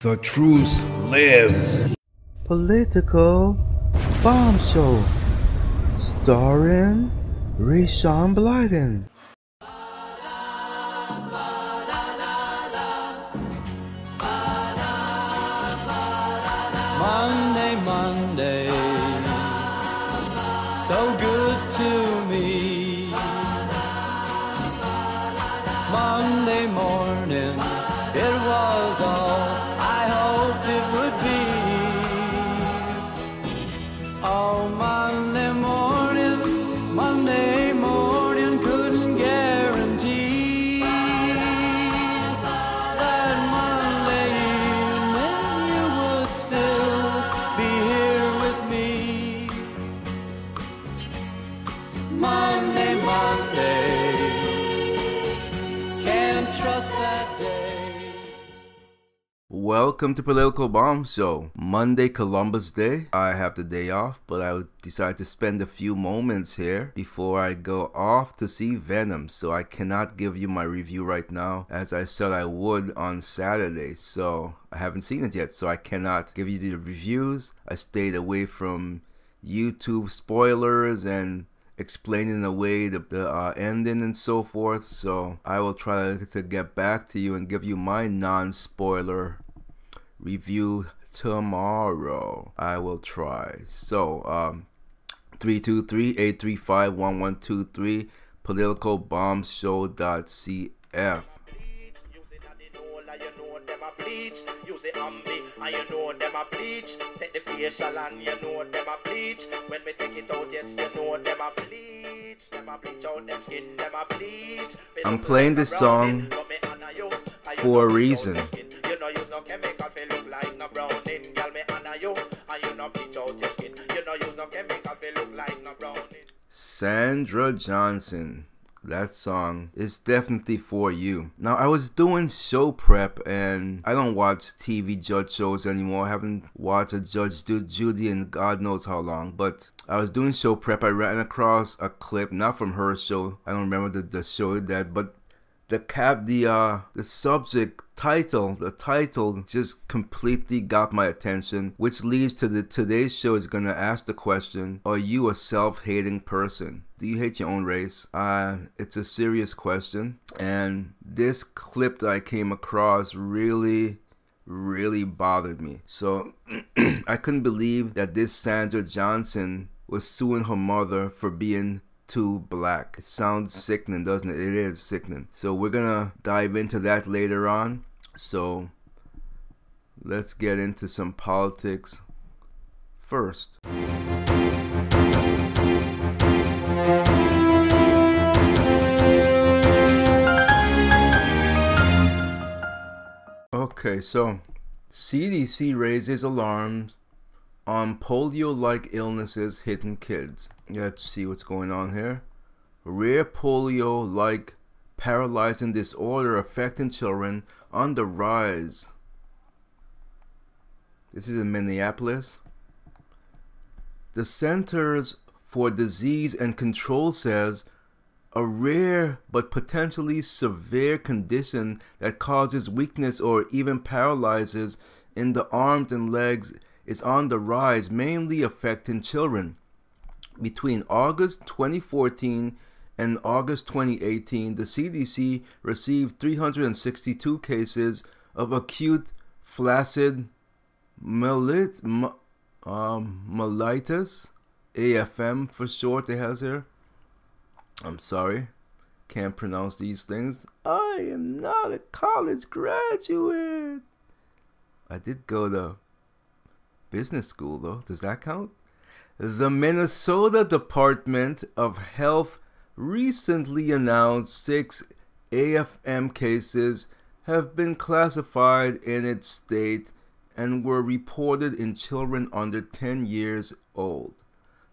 The truth lives. Political bombshell starring Rayshawn Blyden. Welcome to Political Bomb Show. Monday, Columbus Day. I have the day off, but I decided to spend a few moments here before I go off to see Venom. So I cannot give you my review right now, as I said I would on Saturday. So I haven't seen it yet, so I cannot give you the reviews. I stayed away from YouTube spoilers and explaining away the, the uh, ending and so forth. So I will try to get back to you and give you my non-spoiler review tomorrow. I will try. So um 323-835-1123 politicalbombshow.cf Use it and they know like you know them a bleach. Use it on and you know them a bleach. Take the facial and you know them a bleach. When we take it out, yes, you know them a bleach. Them a bleach out them skin, them a bleach. I'm playing this song brownie, but me honor you, and you for a no bleach out reason. Know use no chemical fi look like no browning. Girl, me honor you, and you no bleach out your skin. You know use no chemical fi look like no browning. Sandra Johnson. That song is definitely for you. Now, I was doing show prep and I don't watch TV judge shows anymore. I haven't watched a Judge Ju- Judy in God knows how long. But I was doing show prep. I ran across a clip, not from her show. I don't remember the, the show that, but the cap the uh the subject title the title just completely got my attention which leads to the today's show is gonna ask the question are you a self-hating person? Do you hate your own race? Uh it's a serious question and this clip that i came across really really bothered me. So i couldn't believe that this sandra johnson was suing her mother for being too black. It sounds sickening, doesn't it? It is sickening. So we're gonna dive into that later on. So let's get into some politics first. Okay, so CDC raises alarms Um, on polio like illnesses hitting kids. Let's see what's going on here. Rare polio like paralyzing disorder affecting children on the rise. This is in Minneapolis. The Centers for Disease and Control says a rare but potentially severe condition that causes weakness or even paralyzes in the arms and legs is on the rise, mainly affecting children. Between August 2014 and August 2018, the CDC received 362 cases of acute flaccid malit, um, AFM for short, it has here. I'm sorry, can't pronounce these things. I am not a college graduate. I did go to business school though. Does that count? The Minnesota Department of Health recently announced six AFM cases have been classified in its state and were reported in children under 10 years old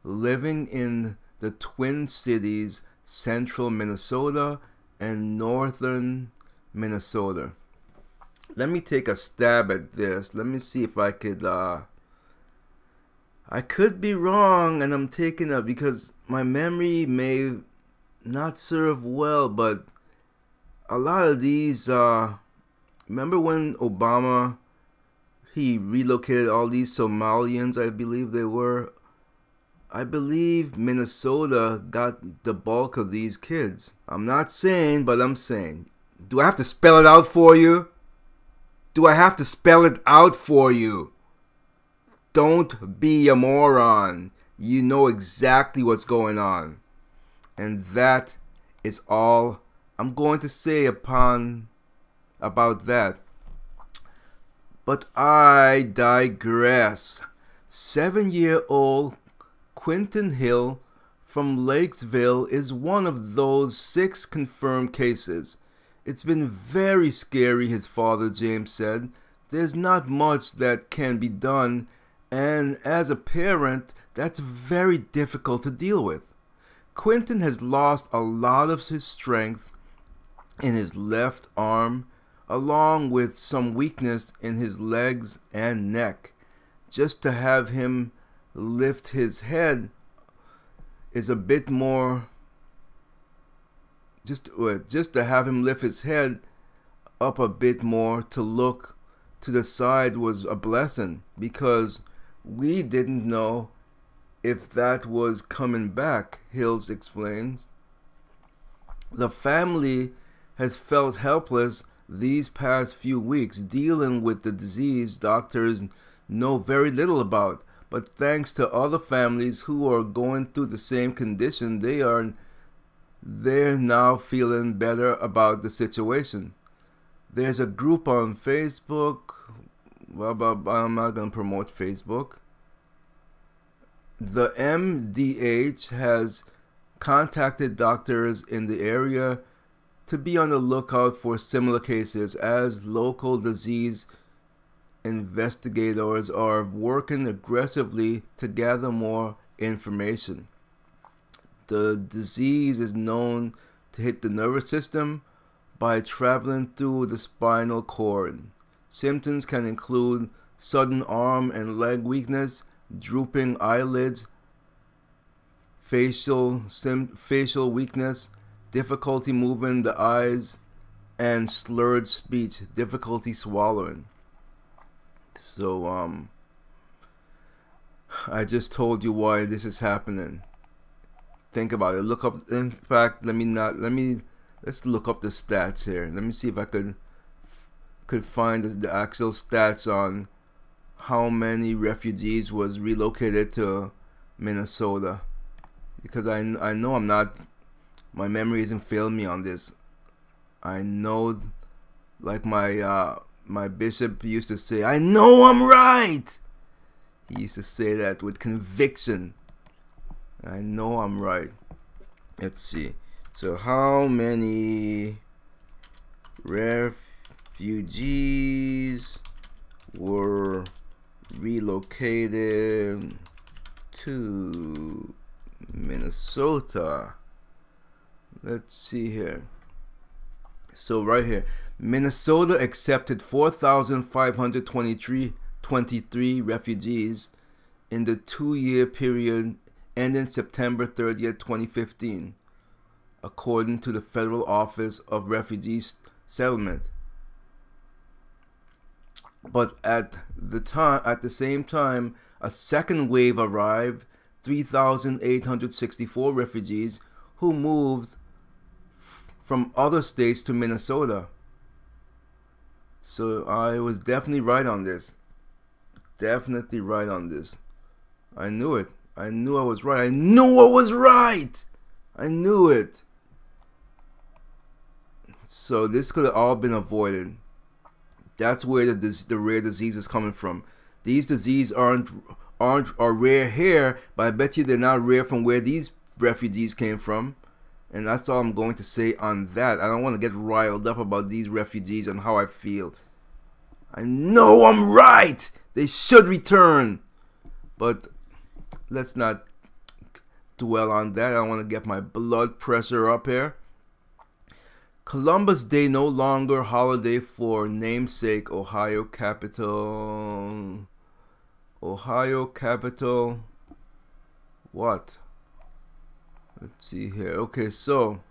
living in the Twin Cities, central Minnesota, and northern Minnesota. Let me take a stab at this. Let me see if I could uh I could be wrong and I'm taking a because my memory may not serve well, but a lot of these uh remember when Obama he relocated all these Somalians, I believe they were. I believe Minnesota got the bulk of these kids. I'm not saying, but I'm saying. Do I have to spell it out for you? Do I have to spell it out for you? Don't be a moron. You know exactly what's going on. And that is all I'm going to say upon about that. But I digress. Seven year old Quinton Hill from Lakesville is one of those six confirmed cases. It's been very scary, his father James said. There's not much that can be done, and as a parent, that's very difficult to deal with. Quentin has lost a lot of his strength in his left arm, along with some weakness in his legs and neck. Just to have him lift his head is a bit more just uh, just to have him lift his head up a bit more to look to the side was a blessing because we didn't know if that was coming back, Hills explains. The family has felt helpless these past few weeks dealing with the disease doctors know very little about. But thanks to other families who are going through the same condition, they are they're now feeling better about the situation. There's a group on Facebook. Well, I'm not going to promote Facebook. The MDH has contacted doctors in the area to be on the lookout for similar cases as local disease investigators are working aggressively to gather more information. The disease is known to hit the nervous system by traveling through the spinal cord. Symptoms can include sudden arm and leg weakness, drooping eyelids, facial sim- facial weakness, difficulty moving the eyes, and slurred speech, difficulty swallowing. So um I just told you why this is happening. Think about it. Look up in fact, let me not let me let's look up the stats here. Let me see if I could could find the, actual stats on how many refugees was relocated to Minnesota because I, I know I'm not my memory isn't failing me on this. I know like my uh my bishop used to say, I know I'm right. He used to say that with conviction. I know I'm right. Let's see. So, how many refugees were relocated to Minnesota? Let's see here. So, right here. Minnesota accepted 4,523 23 refugees in the two year period ending September 30th, 2015, according to the Federal Office of Refugee Settlement. But at the time, at the same time, a second wave arrived, 3,864 refugees who moved f- from other states to Minnesota. So I was definitely right on this. Definitely right on this. I knew it. I knew I was right. I knew I was right. I knew it. So this could have all been avoided. That's where the the rare disease is coming from. These diseases aren't aren't are rare here, but I bet you they're not rare from where these refugees came from. And that's all I'm going to say on that. I don't want to get riled up about these refugees and how I feel. I know I'm right. They should return. But let's not dwell on that. I want to get my blood pressure up here. Columbus Day no longer holiday for namesake Ohio capital. Ohio capital. What? Let's see here. Okay, so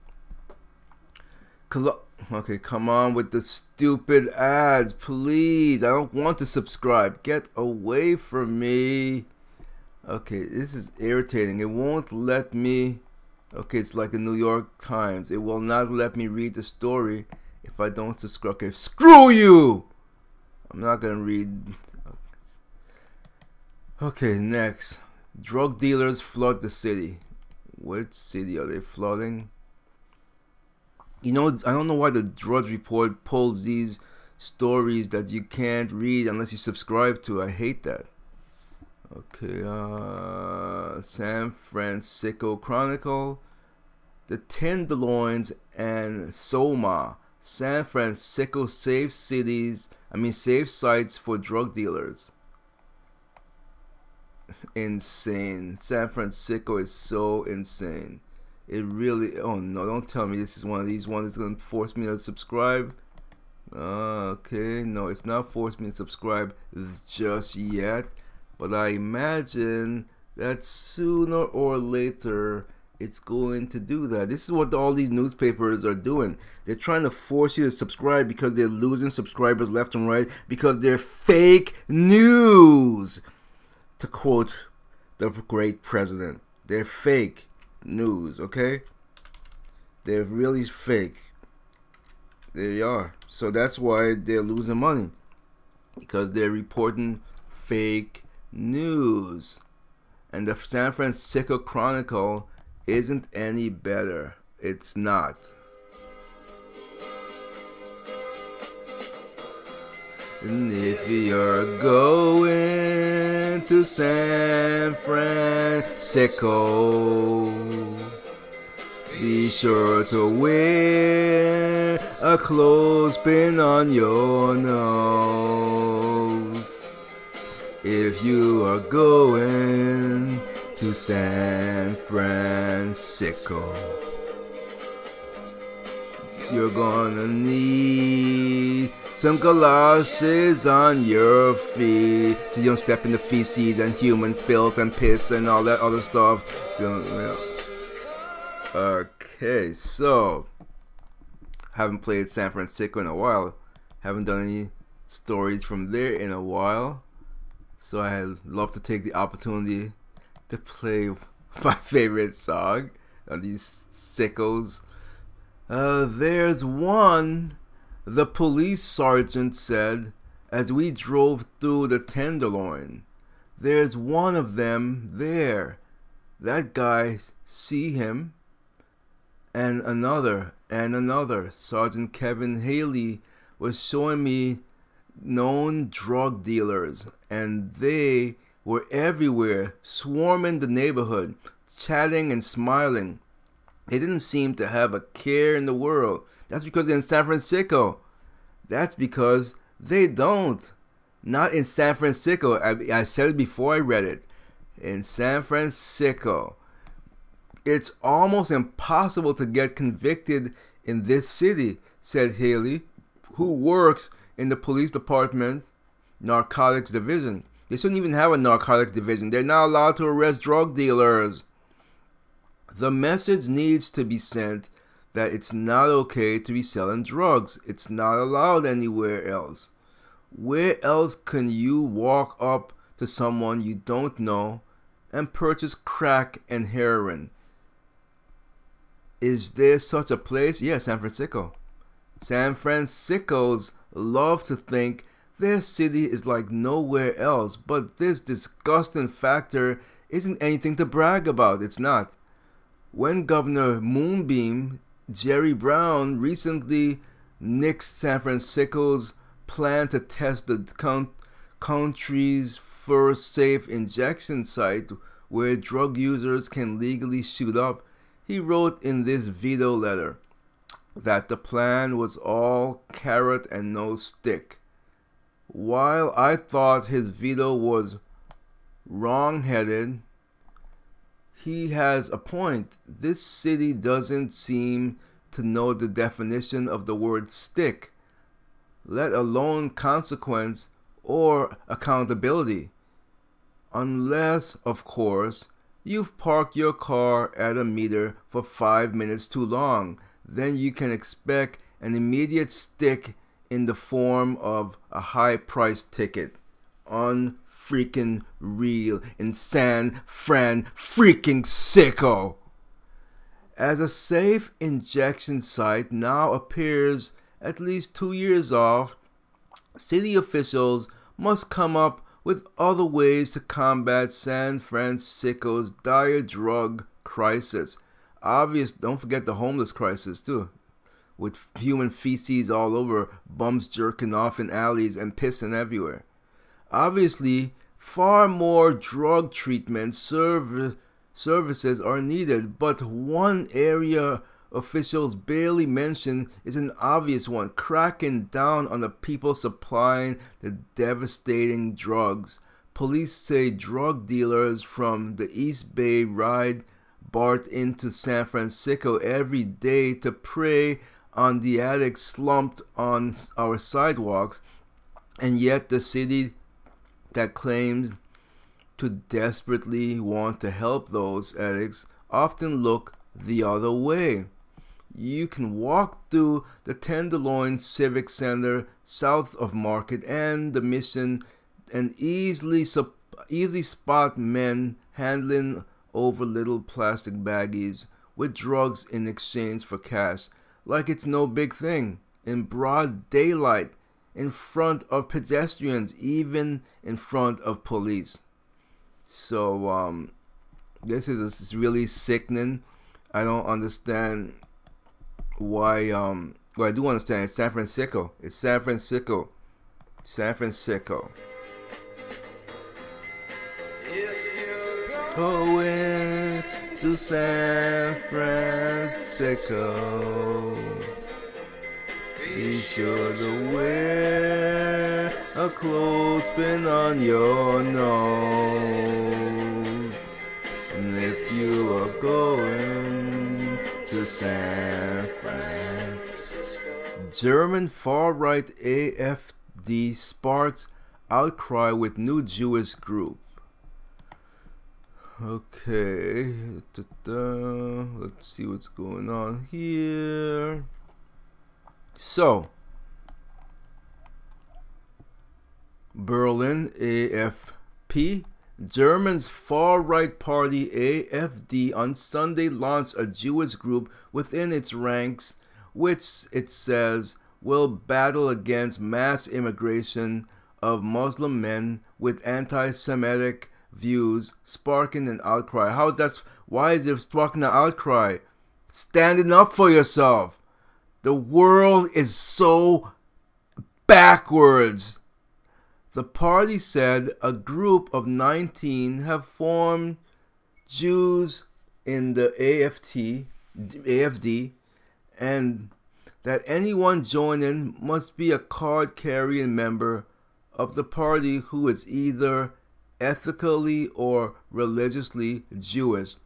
Colo- okay, come on with the stupid ads, please. I don't want to subscribe. Get away from me. Okay, this is irritating. It won't let me. Okay, it's like the New York Times. It will not let me read the story if I don't subscribe. Okay, screw you! I'm not gonna read. Okay, next. Drug dealers flood the city. What city are they flooding? You know, I don't know why the Drudge Report pulls these stories that you can't read unless you subscribe to. I hate that. Okay, uh, San Francisco Chronicle, the Tenderloins and Soma, San Francisco safe cities. I mean, safe sites for drug dealers. Insane. San Francisco is so insane. It really. Oh no! Don't tell me this is one of these ones that's gonna force me to subscribe. Okay, no, it's not forced me to subscribe just yet but I imagine that sooner or later it's going to do that. This is what all these newspapers are doing. They're trying to force you to subscribe because they're losing subscribers left and right because they're fake news. To quote the great president, they're fake news, okay? They're really fake. There you are. So that's why they're losing money because they're reporting fake news. And the San Francisco Chronicle isn't any better. It's not. And if you're going to San Francisco, be sure to wear a clothespin on your nose. If you are going to San Francisco, you're gonna need some galoshes on your feet so you don't step in the feces and human filth and piss and all that other stuff. Okay, so haven't played San Francisco in a while. Haven't done any stories from there in a while. So I love to take the opportunity to play my favorite song on these sickos. Uh, there's one, the police sergeant said as we drove through the Tenderloin. There's one of them there. That guy, see him? And another, and another. Sergeant Kevin Haley was showing me known drug dealers, and they were everywhere, swarming the neighborhood, chatting and smiling. They didn't seem to have a care in the world. That's because in San Francisco. That's because they don't. Not in San Francisco. I, I said it before I read it. In San Francisco. It's almost impossible to get convicted in this city, said Haley, who works in the police department narcotics division. They shouldn't even have a narcotics division. They're not allowed to arrest drug dealers. The message needs to be sent that it's not okay to be selling drugs. It's not allowed anywhere else. Where else can you walk up to someone you don't know and purchase crack and heroin? Is there such a place? Yeah, San Francisco. San Francisco's love to think their city is like nowhere else, but this disgusting factor isn't anything to brag about. It's not. When Governor Moonbeam Jerry Brown recently nixed San Francisco's plan to test the count- country's first safe injection site where drug users can legally shoot up, he wrote in this veto letter that the plan was all carrot and no stick. While I thought his veto was wrong headed, he has a point. This city doesn't seem to know the definition of the word stick, let alone consequence or accountability. Unless, of course, you've parked your car at a meter for five minutes too long, then you can expect an immediate stick in the form of a high price ticket. Unfreaking real in San Fran freaking sicko. As a safe injection site now appears at least two years off, city officials must come up with other ways to combat San Francisco's dire drug crisis. Obvious, don't forget the homeless crisis too, with human feces all over, bums jerking off in alleys and pissing everywhere. Obviously, far more drug treatment serv- services are needed, but one area officials barely mention is an obvious one cracking down on the people supplying the devastating drugs. Police say drug dealers from the East Bay ride BART into San Francisco every day to prey on the addicts slumped on our sidewalks, and yet the city that claims to desperately want to help those addicts often look the other way. You can walk through the Tenderloin Civic Center south of Market and the Mission and easily easily spot men handling over little plastic baggies with drugs in exchange for cash like it's no big thing in broad daylight in front of pedestrians even in front of police so um this is, really sickening i don't understand why um well I do understand it's San Francisco. It's San Francisco. San Francisco. Going to San Francisco. Be sure to wear a clothespin on your nose. And if you are going to San Francisco. German far-right AFD sparks outcry with new Jewish group. Okay, let's see what's going on here. So, Berlin AFP Germany's far right party AFD on Sunday launched a Jewish group within its ranks, which it says will battle against mass immigration of Muslim men with anti Semitic views, sparking an outcry. How is that? Why is it sparking an outcry? Standing up for yourself. The world is so backwards. The party said a group of 19 have formed Jews in the AFT, AFD, and that anyone joining must be a card carrying member of the party who is either ethically or religiously Jewish.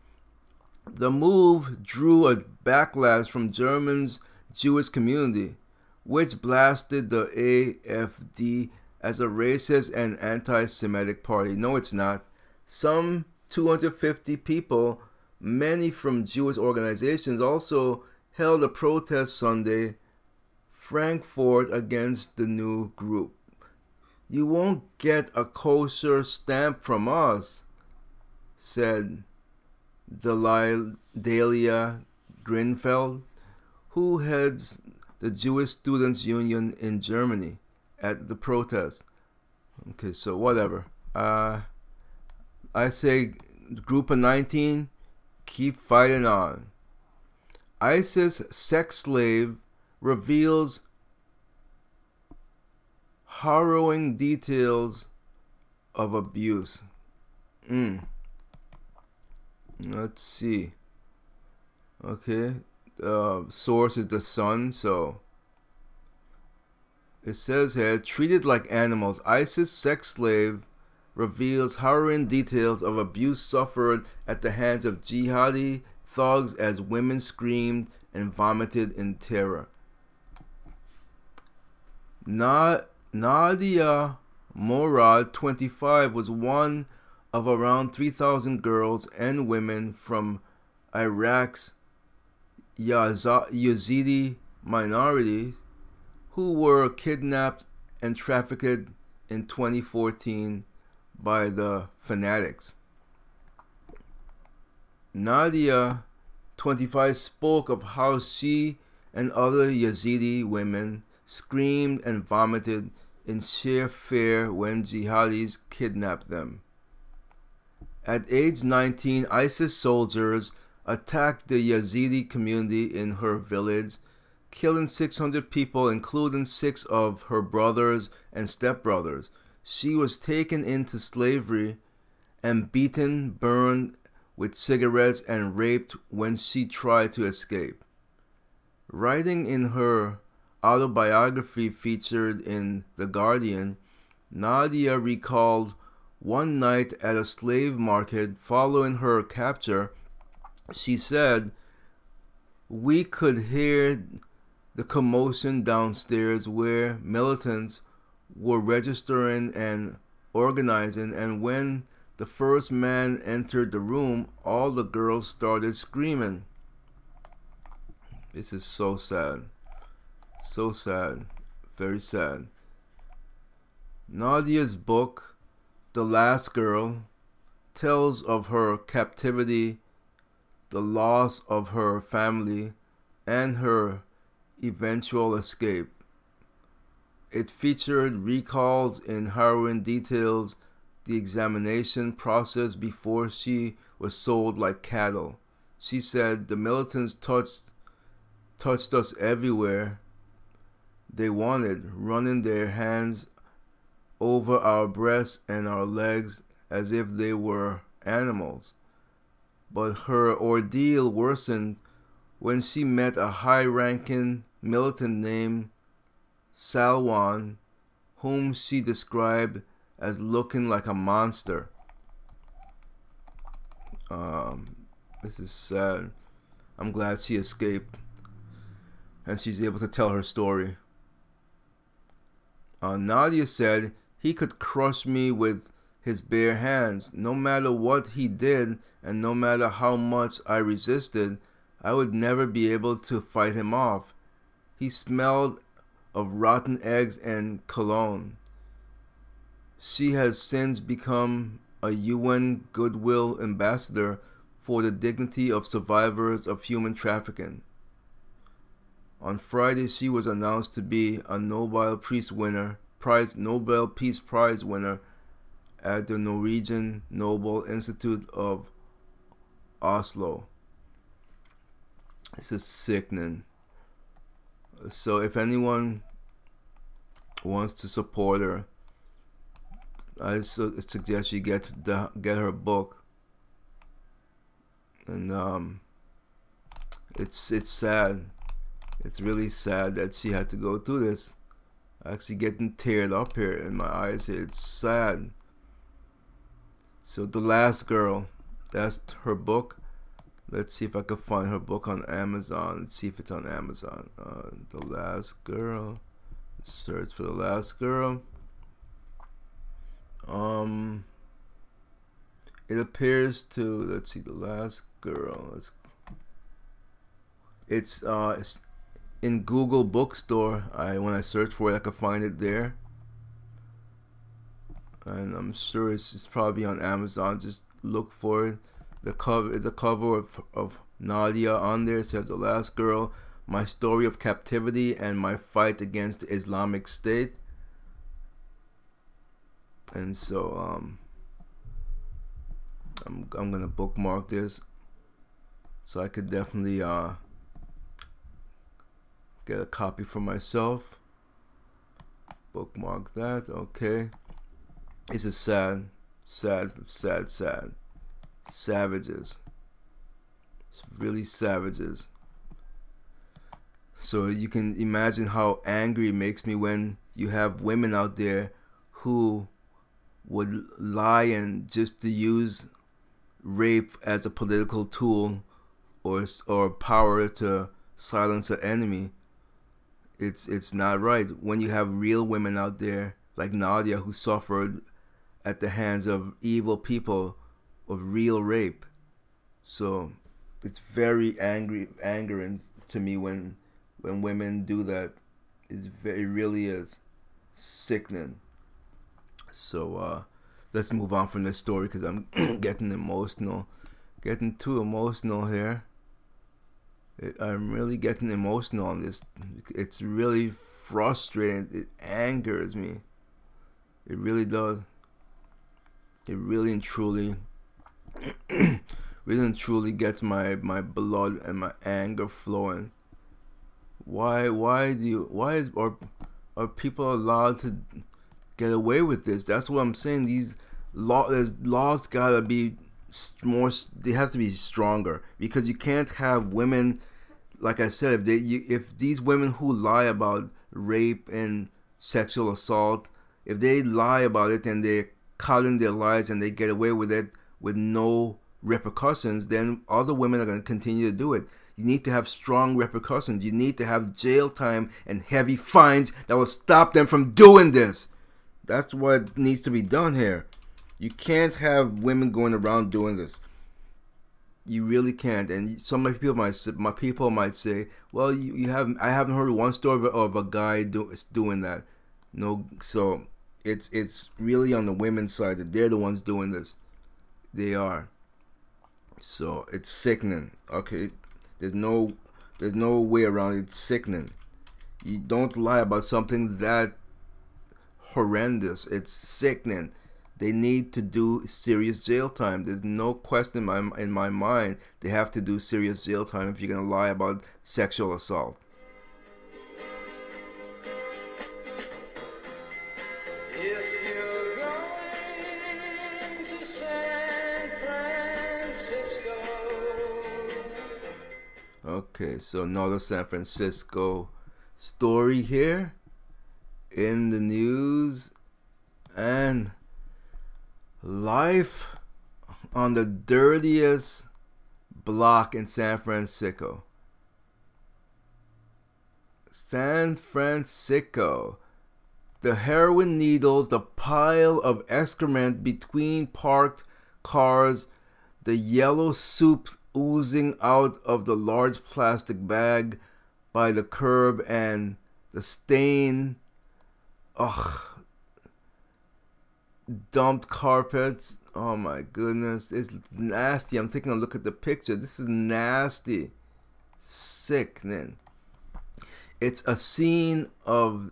The move drew a backlash from Germany's Jewish community, which blasted the AFD as a racist and anti Semitic party. No, it's not. Some 250 people, many from Jewish organizations, also held a protest Sunday, Frankfurt, against the new group. You won't get a kosher stamp from us, said Dalia Grinfeld, who heads the Jewish Students Union in Germany at the protest. Okay, so whatever. Uh, I say group of 19, keep fighting on. ISIS sex slave reveals harrowing details of abuse. Mm. Let's see. Okay. Uh, source is the sun, so it says here, treated like animals, ISIS sex slave reveals harrowing details of abuse suffered at the hands of jihadi thugs as women screamed and vomited in terror. Nadia Murad, 25, was one of around 3,000 girls and women from Iraq's Yazidi minorities who were kidnapped and trafficked in 2014 by the fanatics. Nadia, 25, spoke of how she and other Yazidi women screamed and vomited in sheer fear when jihadis kidnapped them. At age 19, ISIS soldiers attacked the Yazidi community in her village, killing 600 people, including six of her brothers and stepbrothers. She was taken into slavery and beaten, burned with cigarettes, and raped when she tried to escape. Writing in her autobiography featured in The Guardian, Nadia recalled one night at a slave market following her capture, she said, We could hear the commotion downstairs where militants were registering and organizing, and when the first man entered the room, all the girls started screaming. This is so sad. So sad. Very sad. Nadia's book, The Last Girl, tells of her captivity, the loss of her family, and her eventual escape. It featured recalls in harrowing details the examination process before she was sold like cattle. She said the militants touched touched us everywhere they wanted, running their hands over our breasts and our legs as if they were animals. But her ordeal worsened when she met a high ranking militant named Salman, whom she described as looking like a monster. Um, this is sad. I'm glad she escaped and she's able to tell her story. Uh, Nadia said he could crush me with his bare hands. No matter what he did, and no matter how much I resisted, I would never be able to fight him off. He smelled of rotten eggs and cologne. She has since become a UN Goodwill Ambassador for the dignity of survivors of human trafficking. On Friday, she was announced to be a Nobel Peace winner, prize Nobel Peace Prize winner at the Norwegian Nobel Institute of Oslo. This is sickening. So, if anyone wants to support her, I su- suggest you get the, get her book. And um, it's it's sad it's really sad that she had to go through this. Actually, getting teared up here in my eyes. It's sad. So, The Last Girl, that's her book. Let's see if I can find her book on Amazon. Let's see if it's on Amazon. Uh, the Last Girl. Search for The Last Girl. Um, it appears to let's see the last girl. It's it's uh it's in Google Bookstore. I when I search for it, I could find it there, and I'm sure it's, it's probably on Amazon. Just look for it. The cover is a cover of, of Nadia on there. It says the last girl, my story of captivity and my fight against the Islamic State. And so um, I'm I'm gonna bookmark this, so I could definitely uh get a copy for myself. Bookmark that okay. This is sad. Sad sad sad. Savages. It's really savages. So you can imagine how angry it makes me when you have women out there who would lie and just to use rape as a political tool or or power to silence an enemy it's it's not right when you have real women out there like Nadia who suffered at the hands of evil people of real rape. So it's very angry angering to me when when women do that is very really is sickening. So uh, let's move on from this story because I'm getting emotional, getting too emotional here. I'm really getting emotional on this. It's really frustrating. It angers me. It really does. It really and truly, really and truly gets my my blood and my anger flowing. Why why do you why is are are people allowed to get away with this? That's what I'm saying. These law there's laws gotta be more. It has to be stronger because you can't have women. Like I said, if they you, if these women who lie about rape and sexual assault, if they lie about it and they're cutting their lies and they get away with it with no repercussions, then other women are going to continue to do it. You need to have strong repercussions. You need to have jail time and heavy fines that will stop them from doing this. That's what needs to be done here. You can't have women going around doing this. You really can't. And some of my people might my people might say, "Well, you, you have I haven't heard one story of a, of a guy do, doing that." No, so it's it's really on the women's side that they're the ones doing this. They are. So it's sickening. Okay, there's no there's no way around it. It's sickening. You don't lie about something that horrendous. It's sickening. They need to do serious jail time. There's no question in my, in my mind they have to do serious jail time if you're gonna lie about sexual assault. If you're going to San Francisco, Okay, so another San Francisco story here in the news and life on the dirtiest block in San Francisco. San Francisco. The heroin needles, the pile of excrement between parked cars, the yellow soup oozing out of the large plastic bag by the curb, and the stain. Ugh. Dumped carpets. Oh my goodness. It's nasty. I'm taking a look at the picture. This is nasty. Sickening. It's a scene of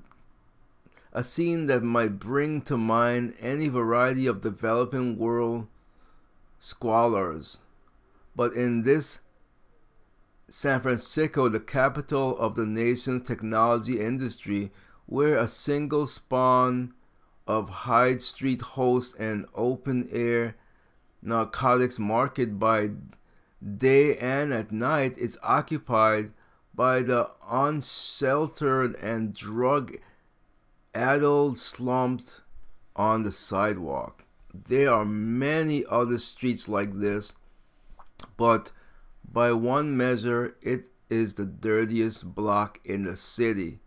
a scene that might bring to mind any variety of developing world squalors. But in this San Francisco, the capital of the nation's technology industry, where a single spawn of Hyde Street hosts an open air narcotics market by day and at night is occupied by the unsheltered and drug addled slumped on the sidewalk. There are many other streets like this, but by one measure, it is the dirtiest block in the city.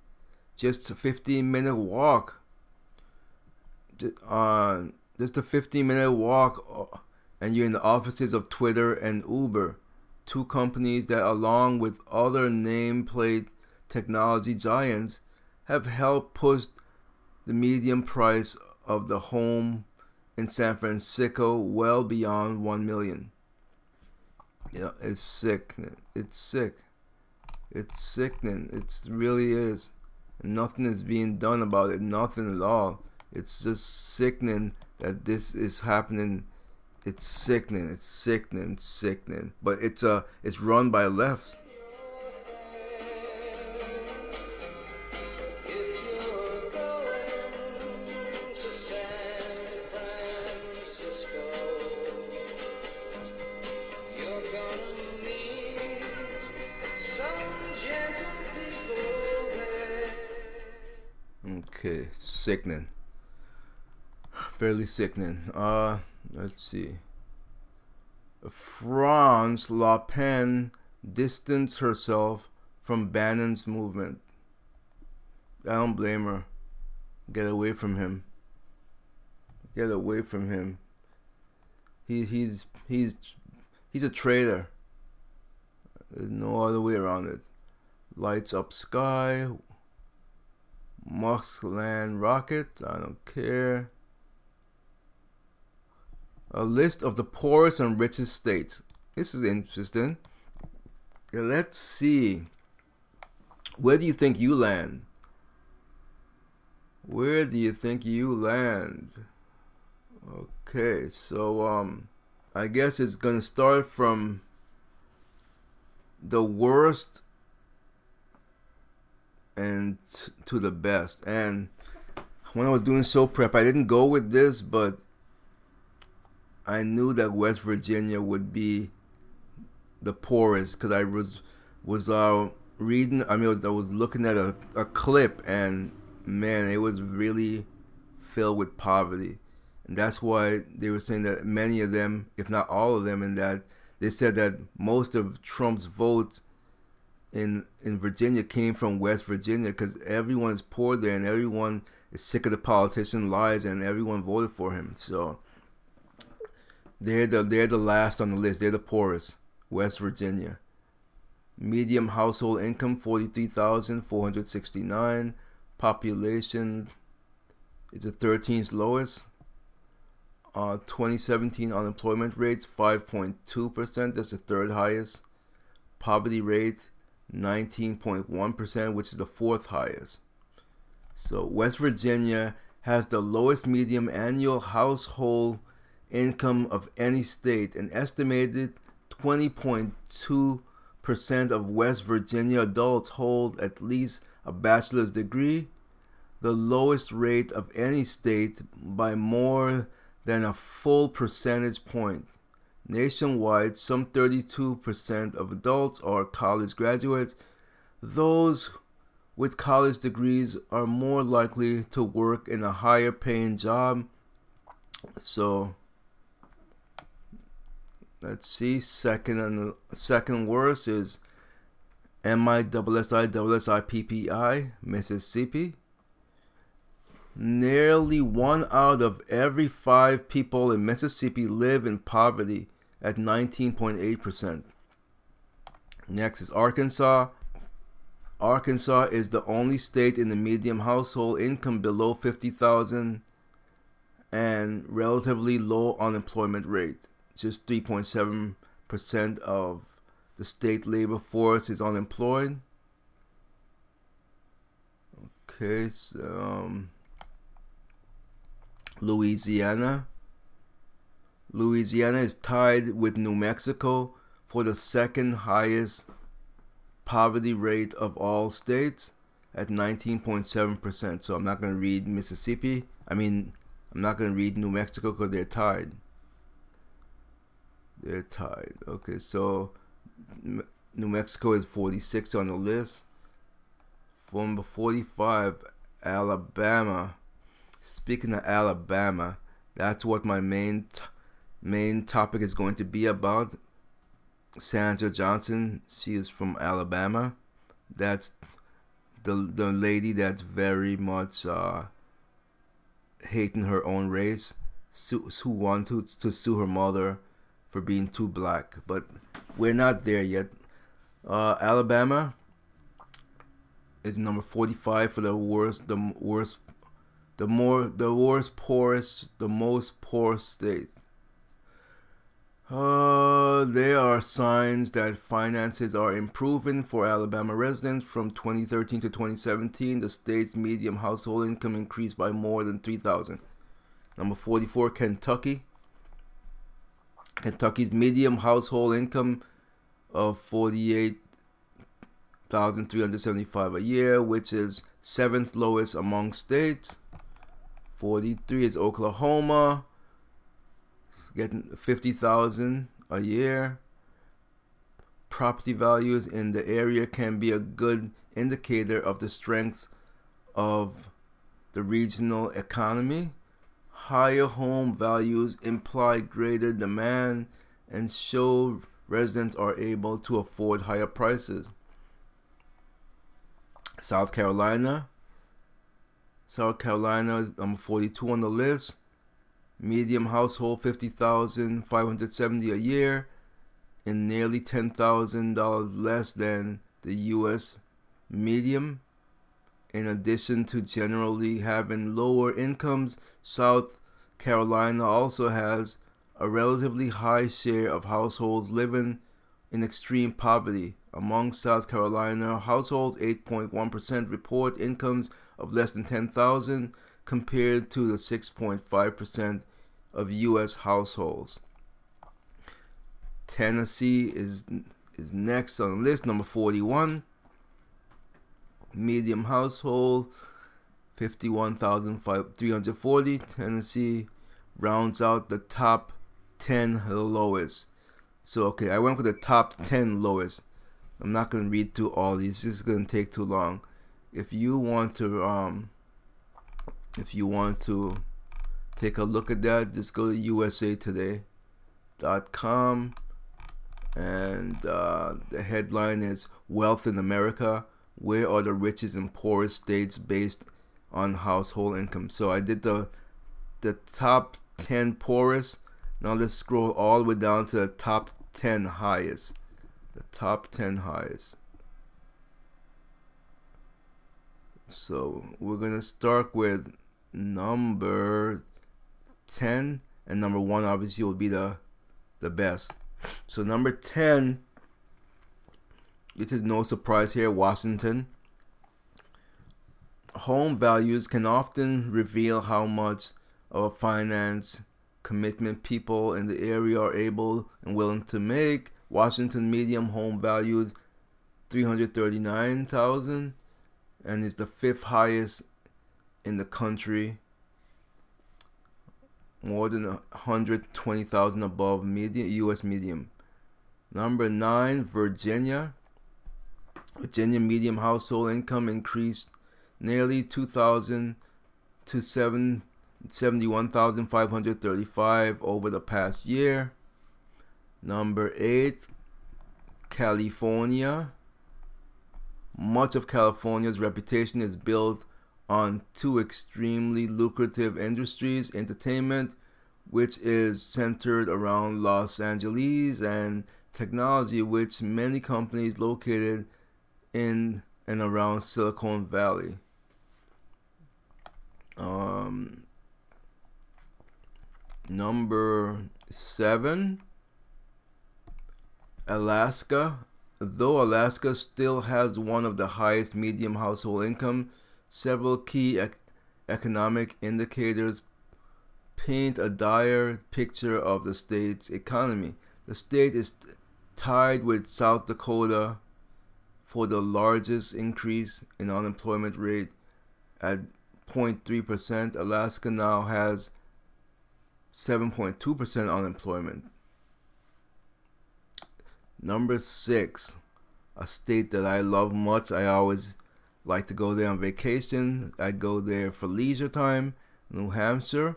Just a 15 minute walk. Uh, just a 15 minute walk, uh, and you're in the offices of Twitter and Uber, two companies that, along with other nameplate technology giants, have helped push the median price of the home in San Francisco well beyond 1 million. Yeah, it's sick. It's sick. It's sickening. It really is. Nothing is being done about it. Nothing at all. It's just sickening that this is happening. It's sickening. It's sickening. Sickening. But it's uh, it's run by left. if you're going to San Francisco, you're gonna meet some gentle people there. Okay, sickening. Fairly sickening. Uh, let's see. France Le Pen distanced herself from Bannon's movement. I don't blame her. Get away from him. Get away from him. He he's he's he's a traitor. There's no other way around it. Lights Up Sky, Musk Land Rocket, I don't care. A list of the poorest and richest states. This is interesting. let's see. Where do you think you land? Where do you think you land? Okay, so um I guess it's gonna start from the worst and to the best. And when I was doing show prep, I didn't go with this, but I knew that West Virginia would be the poorest because I was was uh, reading. I mean, I was, I was looking at a, a clip, and man, it was really filled with poverty. And that's why they were saying that many of them, if not all of them, and that they said that most of Trump's votes in in Virginia came from West Virginia because everyone is poor there and everyone is sick of the politician lies and everyone voted for him. So they're the they're the last on the list. They're the poorest. West Virginia. Medium household income forty three thousand four hundred sixty nine. Population is the thirteenth lowest. Uh, 2017 unemployment rates 5.2%. That's the third highest. Poverty rate 19.1%, which is the fourth highest. So West Virginia has the lowest medium annual household income of any state. An estimated 20.2% of West Virginia adults hold at least a bachelor's degree, the lowest rate of any state by more than a full percentage point. Nationwide, some 32% of adults are college graduates. Those with college degrees are more likely to work in a higher paying job. So, let's see. Second and second worst is M I S I S I P P I Mississippi. Nearly one out of every five people in Mississippi live in poverty at 19.8%. Next is Arkansas. Arkansas is the only state in the medium household income below 50,000 and relatively low unemployment rate. Just 3.7% of the state labor force is unemployed. Okay, so um, Louisiana Louisiana is tied with New Mexico for the second highest poverty rate of all states at 19.7%. So I'm not going to read Mississippi. I mean, I'm not going to read New Mexico because they're tied. They're tied. Okay, so New Mexico is 46 on the list. Number 45, Alabama. Speaking of Alabama, that's what my main main topic is going to be about Sandra Johnson. She is from Alabama. That's the the lady that's very much uh, hating her own race. Su- who wanted to, to sue her mother for being too black, but we're not there yet. Uh, Alabama is number forty-five for the worst, the worst, the more, the worst, poorest, the most poor state. Uh, there are signs that finances are improving for Alabama residents. From 2013 to 2017, the state's median household income increased by more than 3,000. Number 44, Kentucky. Kentucky's median household income of 48,375 a year, which is seventh lowest among states. 43 is Oklahoma getting 50,000 a year. Property values in the area can be a good indicator of the strength of the regional economy. Higher home values imply greater demand and show residents are able to afford higher prices. South Carolina. South Carolina is number 42 on the list. Medium household 50,570 a year and nearly $10,000 less than the US medium. In addition to generally having lower incomes, South Carolina also has a relatively high share of households living in extreme poverty. Among South Carolina households, 8.1% report incomes of less than 10,000 compared to the 6.5% of US households. Tennessee is is next on the list, number 41. Medium household, 51,340. Tennessee rounds out the top 10 lowest. So, okay, I went with the top 10 lowest. I'm not going to read through all these. This is going to take too long. If you want to, um, if you want to take a look at that, just go to usatoday.com and uh, the headline is Wealth in America. Where are the richest and poorest states based on household income? So I did the the top 10 poorest. Now let's scroll all the way down to the top 10 highest. The top 10 highest. So we're going to start with number 10 and number 1 obviously will be the the best. So number 10 it is no surprise here Washington. Home values can often reveal how much of a finance commitment people in the area are able and willing to make. Washington medium home values 339,000 and is the fifth highest in the country. More than 120,000 above median US medium. Number 9 Virginia Virginia medium household income increased nearly 2,000 to 7 71,535 over the past year. Number 8 California much of California's reputation is built on two extremely lucrative industries entertainment, which is centered around Los Angeles, and technology, which many companies located in and around Silicon Valley. Um, number seven, Alaska Though Alaska still has one of the highest medium household income, several key ec- economic indicators paint a dire picture of the state's economy. The state is tied with South Dakota for the largest increase in unemployment rate at 0.3%. Alaska now has 7.2% unemployment. Number six, a state that I love much. I always like to go there on vacation. I go there for leisure time. New Hampshire.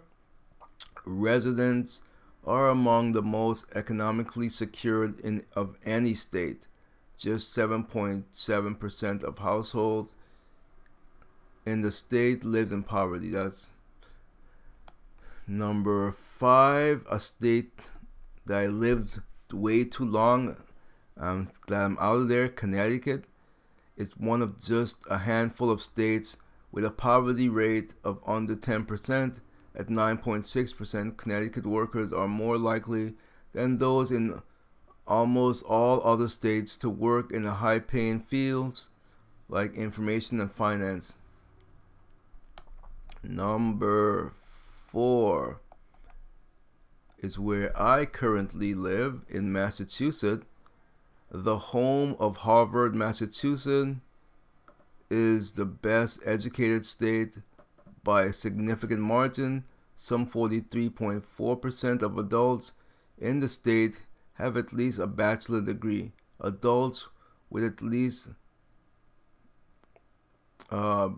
Residents are among the most economically secured in of any state. Just 7.7% of households in the state lives in poverty. That's number five, a state that I lived way too long I'm glad I'm out of there. Connecticut is one of just a handful of states with a poverty rate of under 10%. At 9.6%, Connecticut workers are more likely than those in almost all other states to work in the high paying fields like information and finance. Number four is where I currently live in Massachusetts the home of Harvard, Massachusetts, is the best educated state by a significant margin. Some 43.4% of adults in the state have at least a bachelor degree. Adults with at least uh,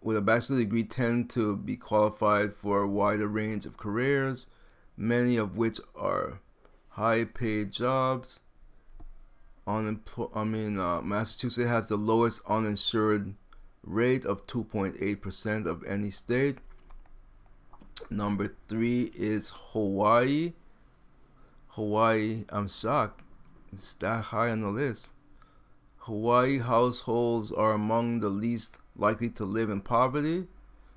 with a bachelor degree tend to be qualified for a wider range of careers, many of which are high paid jobs unemployed. I mean, uh, Massachusetts has the lowest uninsured rate of 2.8% of any state. Number three is Hawaii. Hawaii, I'm shocked. It's that high on the list. Hawaii households are among the least likely to live in poverty.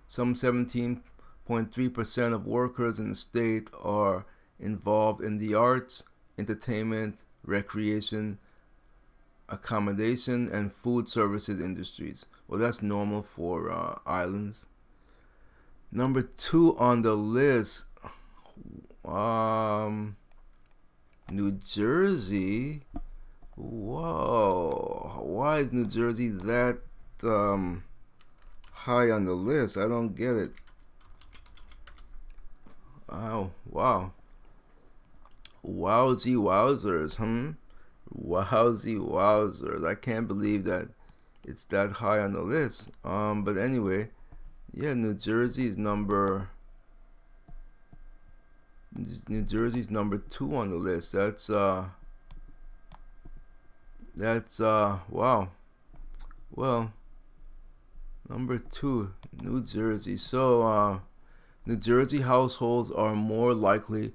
Some 17.3% of workers in the state are involved in the arts, entertainment, recreation, accommodation, and food services industries. Well, that's normal for uh, islands. Number two on the list, um, New Jersey. Whoa, why is New Jersey that um, high on the list? I don't get it. Oh, wow. Wowsy wowzers, hmm? Wowsy wowzers. I can't believe that it's that high on the list. Um, but anyway, yeah, New Jersey is number New Jersey's number two on the list. That's uh that's uh wow. Well number two, New Jersey. So uh New Jersey households are more likely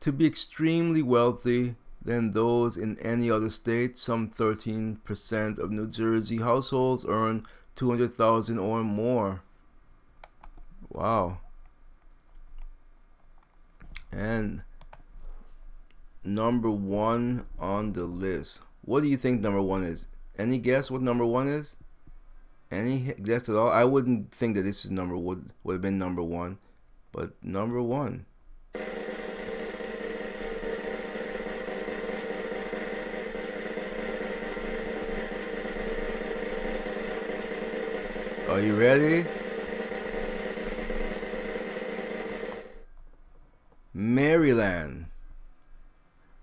to be extremely wealthy than those in any other state. Some 13% of New Jersey households earn 200,000 or more. Wow. And number 1 on the list. What do you think number 1 is? Any guess what number 1 is? Any guess at all? I wouldn't think that this is number would would have been number 1, but number 1. Are you ready? Maryland.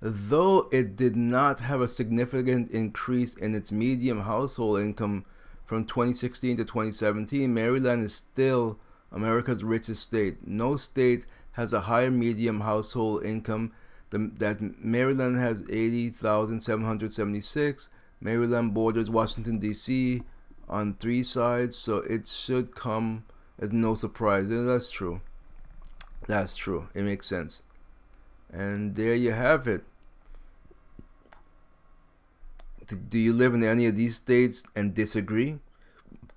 Though it did not have a significant increase in its median household income from 2016 to 2017, Maryland is still America's richest state. No state has a higher median household income than that Maryland has 80,776. Maryland borders Washington D.C. on three sides, so it should come as no surprise. And that's true. That's true. It makes sense. And there you have it. Do you live in any of these states and disagree?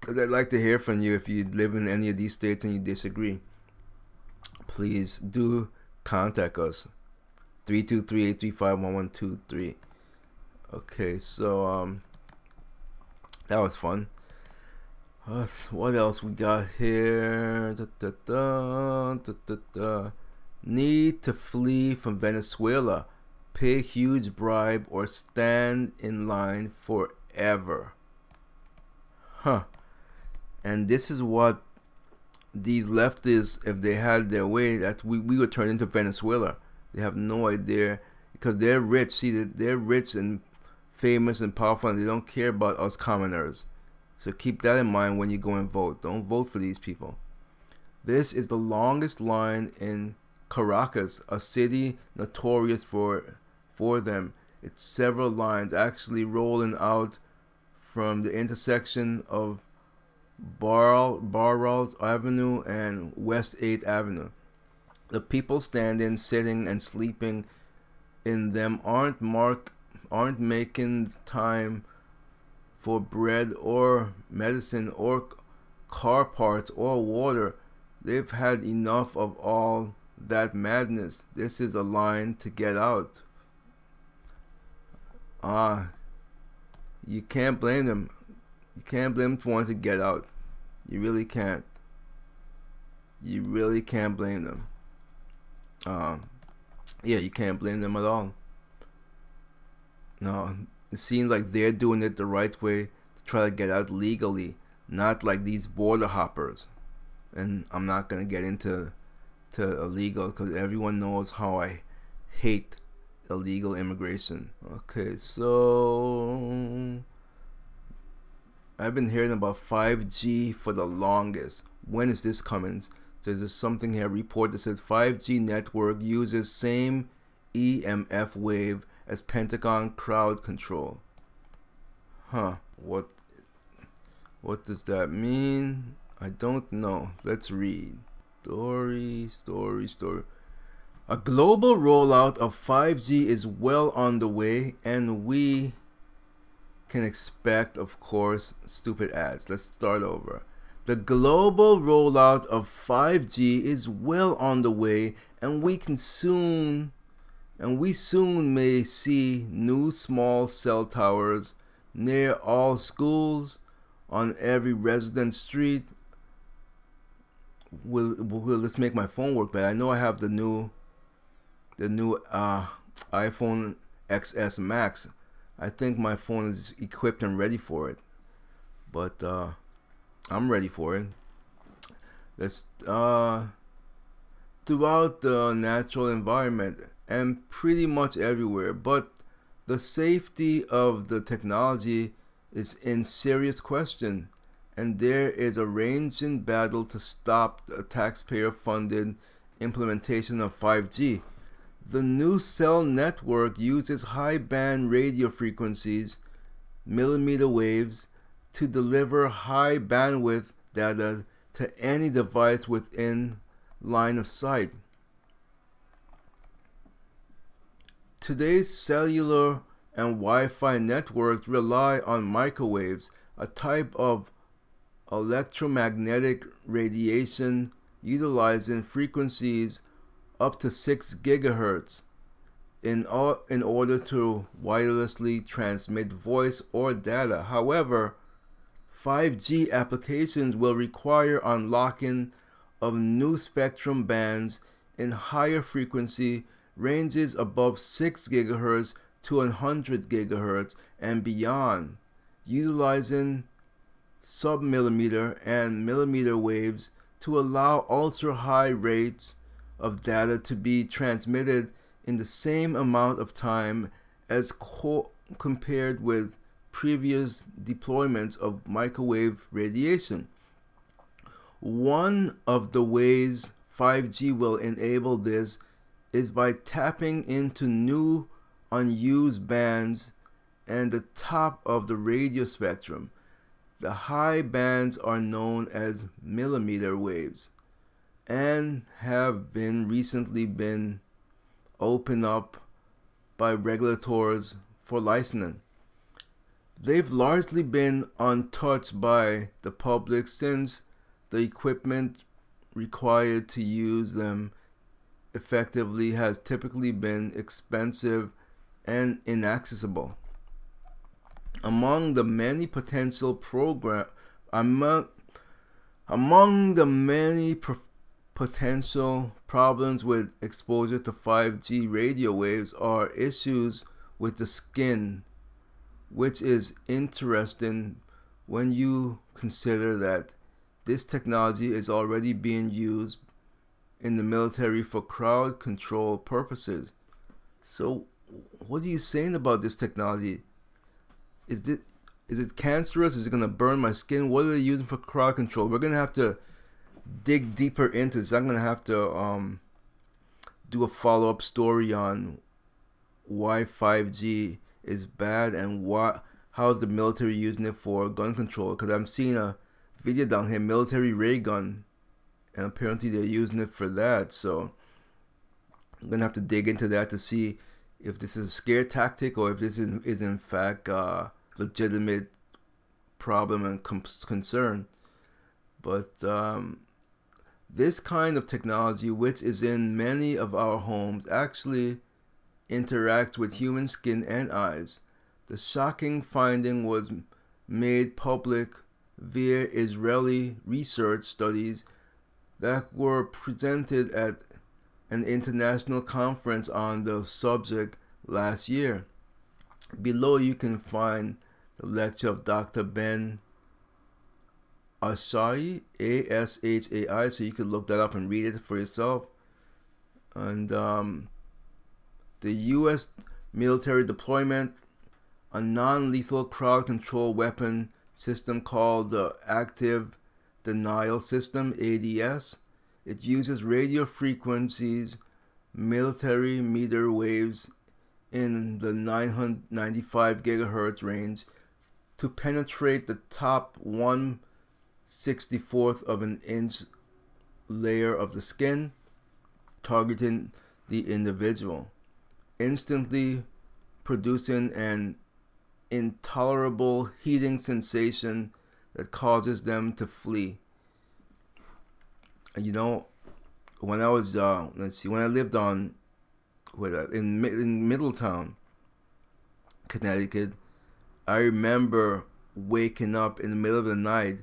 Because I'd like to hear from you if you live in any of these states and you disagree. Please do contact us. 323-835-1123. Okay, so um that was fun. what else we got here? Da, da, da. Need to flee from Venezuela, pay huge bribe, or stand in line forever. Huh. And this is what these leftists, if they had their way, that we, we would turn into Venezuela. They have no idea because they're rich. See, they're rich and famous and powerful, and they don't care about us commoners. So keep that in mind when you go and vote. Don't vote for these people. This is the longest line in Caracas, a city notorious for for them. It's several lines actually rolling out from the intersection of Bar Baralt Avenue and West 8th Avenue. The people standing, sitting, and sleeping in them aren't mark aren't making time for bread or medicine or car parts or water. They've had enough of all that madness. This is a line to get out. Ah, you can't blame them. You can't blame them for wanting to get out. You really can't. You really can't blame them. Um, yeah, you can't blame them at all. No, it seems like they're doing it the right way to try to get out legally, not like these border hoppers. And I'm not gonna get into to illegal because everyone knows how I hate illegal immigration. Okay, so I've been hearing about 5G for the longest. When is this coming? There's there's something here report that says 5G network uses same EMF wave as Pentagon crowd control. Huh. What what does that mean? I don't know. Let's read. Story, story, story. A global rollout of 5G is well on the way and we can expect, of course, stupid ads. Let's start over. The global rollout of 5G is well on the way, and we can soon and we soon may see new small cell towers near all schools, on every resident street. Will, will this make my phone work better? I know I have the new, the new uh, iPhone XS Max. I think my phone is equipped and ready for it, but uh, I'm ready for it. Let's uh, throughout the natural environment and pretty much everywhere, but the safety of the technology is in serious question, and there is a raging battle to stop the taxpayer funded implementation of 5G. The new cell network uses high band radio frequencies, millimeter waves, to deliver high bandwidth data to any device within line of sight. Today's cellular and Wi-Fi networks rely on microwaves, a type of electromagnetic radiation utilizing frequencies up to 6 gigahertz in, in order to wirelessly transmit voice or data. However, 5G applications will require unlocking of new spectrum bands in higher frequency ranges above 6 gigahertz to 100 gigahertz and beyond, utilizing submillimeter and millimeter waves to allow ultra high rates of data to be transmitted in the same amount of time as co- compared with previous deployments of microwave radiation. One of the ways 5G will enable this is by tapping into new unused bands and the top of the radio spectrum. The high bands are known as millimeter waves and have been recently been opened up by regulators for licensing. They've largely been untouched by the public since the equipment required to use them effectively has typically been expensive and inaccessible. Among the many potential program among among the many pro- potential problems with exposure to 5G radio waves are issues with the skin, which is interesting when you consider that this technology is already being used in the military for crowd control purposes. So what are you saying about this technology? Is it is it cancerous? Is it gonna burn my skin? What are they using for crowd control? We're gonna have to dig deeper into this. I'm gonna have to um, do a follow up story on why 5G is bad and what how is the military using it for gun control? Because I'm seeing a video down here, military ray gun, and apparently they're using it for that. So I'm gonna have to dig into that to see if this is a scare tactic or if this is, is in fact a legitimate problem and concern. But um, this kind of technology, which is in many of our homes, actually interacts with human skin and eyes. The shocking finding was made public via Israeli research studies that were presented at an international conference on the subject last year. Below you can find the lecture of Dr. Ben Ashai, A S H A I, so you can look that up and read it for yourself. And um, the U.S. military deployment, a non lethal crowd control weapon system called the Active Denial System, ADS it uses radio frequencies, millimeter waves in the 995 gigahertz range to penetrate the top 1 64th of an inch layer of the skin, targeting the individual, instantly producing an intolerable heating sensation that causes them to flee. You know, when I was uh, let's see, when I lived on, in in Middletown, Connecticut, I remember waking up in the middle of the night,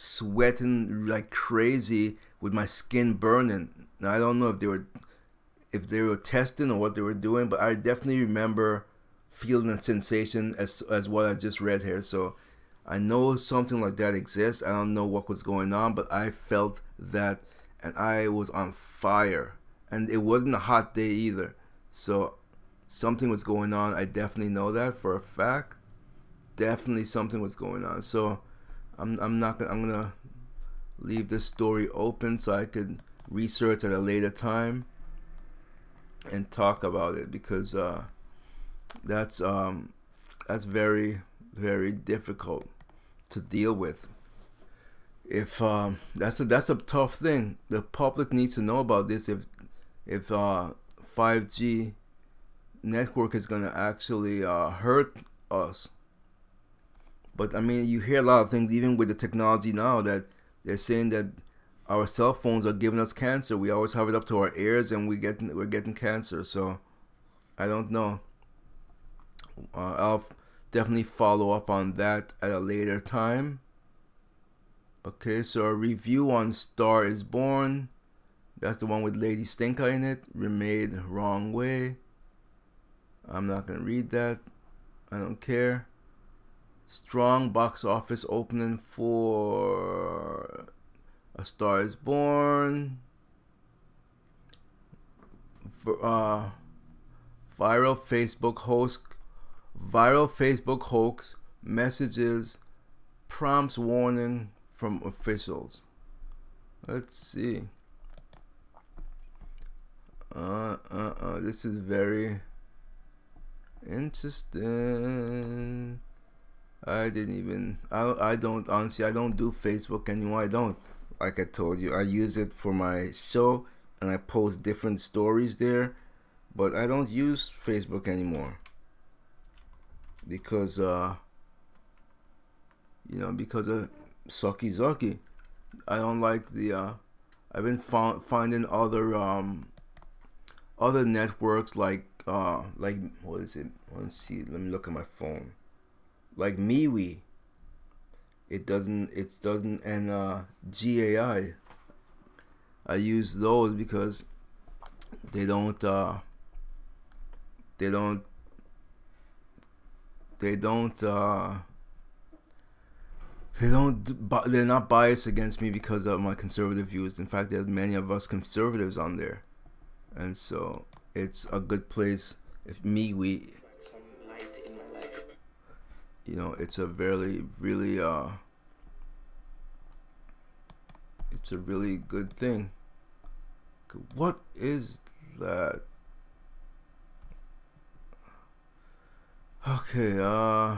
sweating like crazy with my skin burning. Now I don't know if they were if they were testing or what they were doing, but I definitely remember feeling a sensation as as what I just read here. So I know something like that exists. I don't know what was going on, but I felt that and I was on fire. And it wasn't a hot day either. So something was going on. I definitely know that for a fact. Definitely something was going on. So I'm I'm not gonna I'm gonna leave this story open so I could research at a later time and talk about it because uh, that's um, that's very very difficult to deal with. If um, that's a that's a tough thing, the public needs to know about this. If if uh, 5G network is gonna actually uh, hurt us. But I mean, you hear a lot of things, even with the technology now, that they're saying that our cell phones are giving us cancer. We always have it up to our ears, and we get we're getting cancer. So I don't know. Uh, I'll definitely follow up on that at a later time. Okay, so a review on Star is Born. That's the one with Lady Stinka in it. Remade wrong way. I'm not gonna read that. I don't care. Strong box office opening for A Star is Born. Uh, viral Facebook host viral Facebook hoax messages prompts warning from officials. Let's see. Uh, uh, uh, this is very interesting. I didn't even. I I don't honestly. I don't do Facebook anymore. I don't. Like I told you, I use it for my show and I post different stories there, but I don't use Facebook anymore because uh you know because of Sucky Zucky. I don't like the uh I've been found, finding other um other networks like uh like what is it? Let's see. Let me look at my phone. Like MeWe. It doesn't. It doesn't. And uh, GAI. I use those because they don't. Uh, they don't. They don't. Uh, they don't. They're not biased against me because of my conservative views. In fact, there's many of us conservatives on there, and so it's a good place. If MeWe you know it's a very really uh it's a really good thing. What is that? Okay uh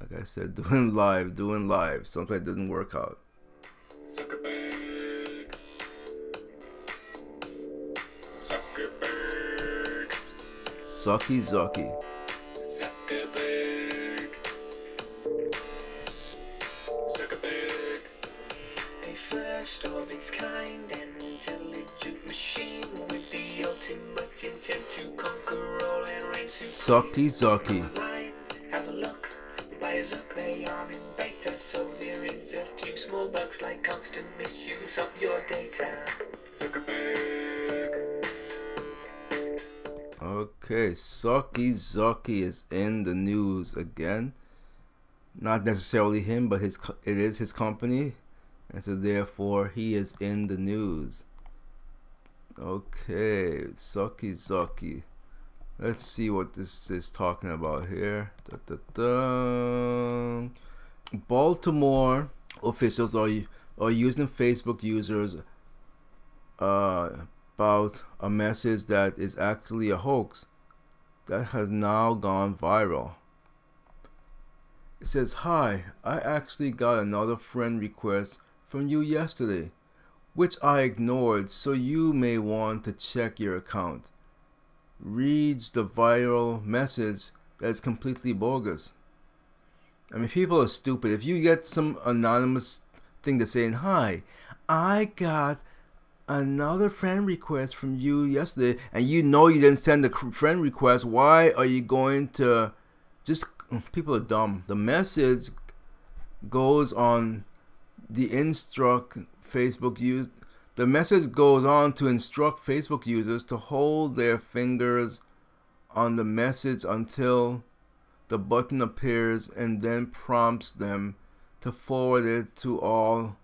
like i said doing live doing live. Sometimes it doesn't work out. Sucky Zucky. Supreme. Zucky. Have a look. By a zuck, they are in beta, so there is a few small bugs like constant misuse of your data. Okay, Sucky Zucky is in the news again. Not necessarily him, but his it is his company, and so therefore he is in the news. Okay, Sucky Zucky. Let's see what this is talking about here. Da, da, da. Baltimore officials are are using Facebook users uh, about a message that is actually a hoax that has now gone viral. It says, Hi, I actually got another friend request from you yesterday, which I ignored, so you may want to check your account. Reads the viral message that's completely bogus. I mean, people are stupid. If you get some anonymous thing to saying, "Hi, I got another friend request from you yesterday," and you know you didn't send the friend request, why are you going to just? People are dumb. The message goes on the instruct Facebook use. The message goes on to instruct Facebook users to hold their fingers on the message until the button appears and then prompts them to forward it to all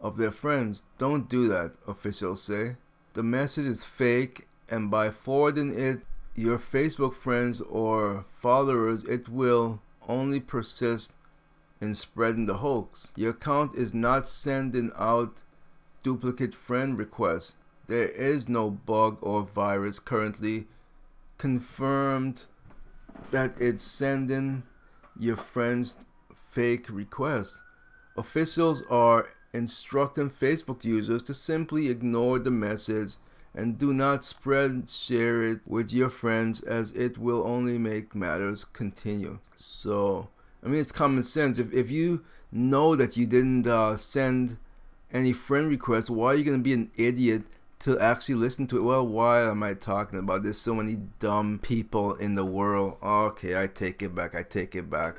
of their friends. Don't do that, officials say. The message is fake, and by forwarding it your Facebook friends or followers, it will only persist in spreading the hoax. Your account is not sending out duplicate friend requests. There is no bug or virus currently confirmed that it's sending your friends fake requests. Officials are instructing Facebook users to simply ignore the message and do not spread share it with your friends as it will only make matters continue. So, I mean, it's common sense. If, if you know that you didn't uh, send any friend requests, why are you going to be an idiot to actually listen to it? Well, why am I talking about? this? so many dumb people in the world. Okay, I take it back. I take it back.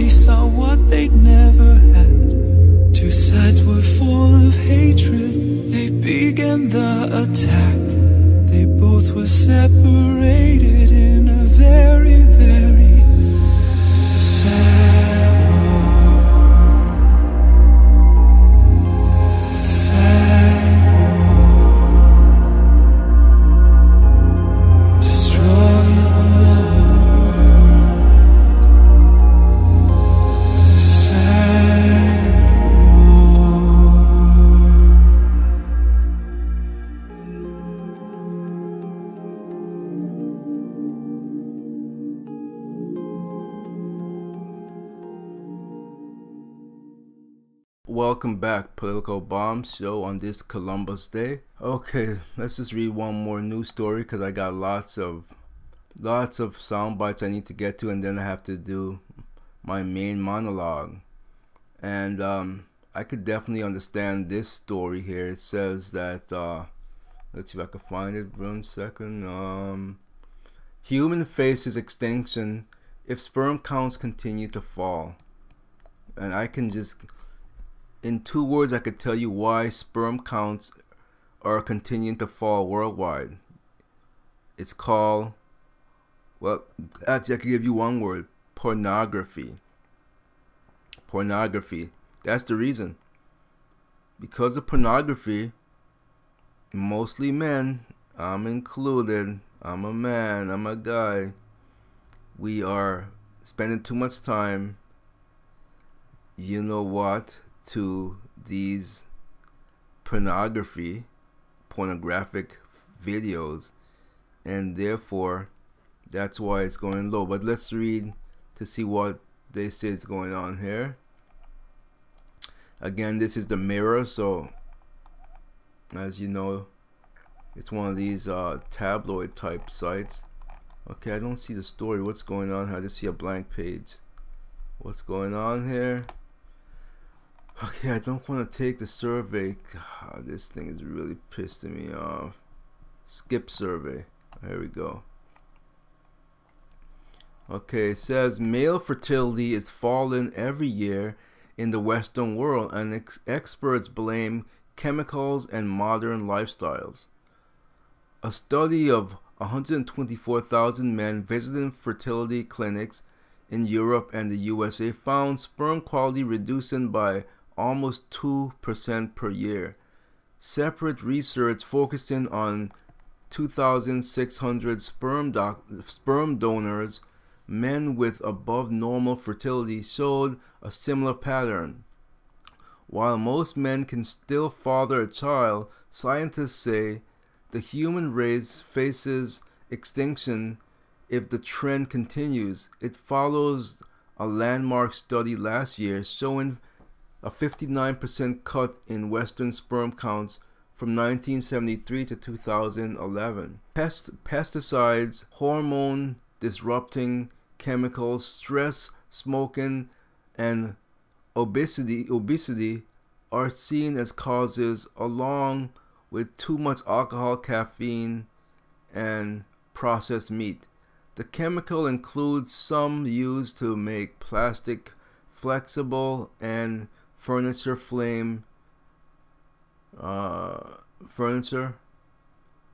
They saw what they'd never had. Two sides were full of hatred, they began the attack. They both were separated Welcome back, Political Bomb Show on this Columbus Day. Okay, let's just read one more news story because I got lots of lots of sound bites I need to get to, and then I have to do my main monologue. And um, I could definitely understand this story here. It says that uh, let's see if I can find it. One second. Um, human faces extinction if sperm counts continue to fall. And I can just in two words, I could tell you why sperm counts are continuing to fall worldwide. It's called, well, actually, I could give you one word pornography. Pornography. That's the reason. Because of pornography, mostly men, I'm included, I'm a man, I'm a guy, we are spending too much time, you know what, to these pornography, pornographic videos, and therefore that's why it's going low. But let's read to see what they say is going on here. Again, this is the Mirror, so as you know, it's one of these uh, tabloid type sites. Okay, I don't see the story. What's going on? I just see a blank page. What's going on here? Okay, I don't want to take the survey. God, this thing is really pissing me off. Skip survey. There we go. Okay, it says male fertility is falling every year in the Western world, and ex- experts blame chemicals and modern lifestyles. A study of 124,000 men visiting fertility clinics in Europe and the USA found sperm quality reducing by almost 2% per year. Separate research focusing on 2,600 sperm, doc- sperm donors, men with above normal fertility, showed a similar pattern. While most men can still father a child, scientists say the human race faces extinction if the trend continues. It follows a landmark study last year showing a 59% cut in Western sperm counts from 1973 to 2011. Pest- pesticides, hormone disrupting chemicals, stress, smoking, and obesity obesity are seen as causes along with too much alcohol, caffeine, and processed meat. The chemical includes some used to make plastic flexible and furniture flame uh, furniture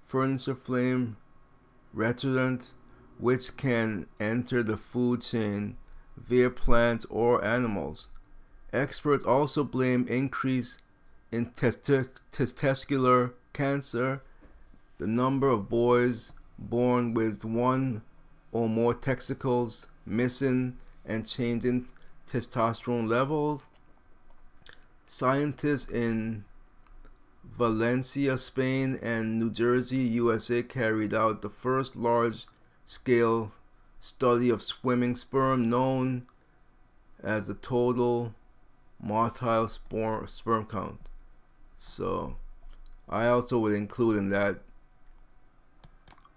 furniture flame retardant which can enter the food chain via plants or animals. Experts also blame increase in testi- testicular cancer, the number of boys born with one or more testicles missing and changing testosterone levels. Scientists in Valencia, Spain, and New Jersey, USA carried out the first large scale study of swimming sperm known as the total motile sperm, sperm count. So, I also would include in that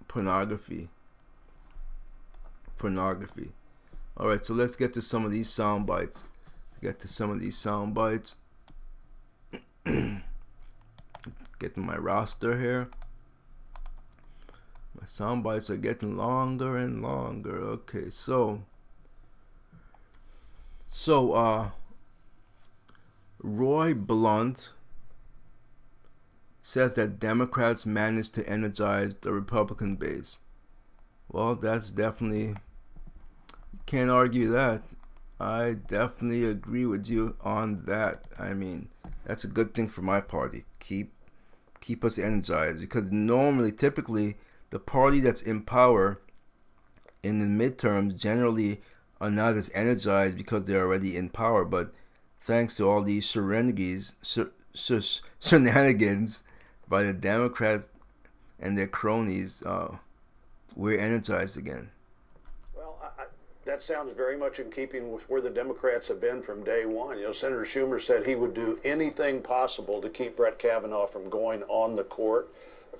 pornography. Pornography. Alright, so let's get to some of these sound bites. Get to some of these sound bites. get to my roster here. My sound bites are getting longer and longer. Okay, so so uh Roy Blunt says that Democrats managed to energize the Republican base. Well, that's definitely can't argue that. I definitely agree with you on that. I mean, that's a good thing for my party. Keep keep us energized because normally typically the party that's in power in the midterms generally are not as energized because they're already in power. But thanks to all these shenanigans, shenanigans by the Democrats and their cronies, uh, we're energized again. That sounds very much in keeping with where the Democrats have been from day one. You know, Senator Schumer said he would do anything possible to keep Brett Kavanaugh from going on the court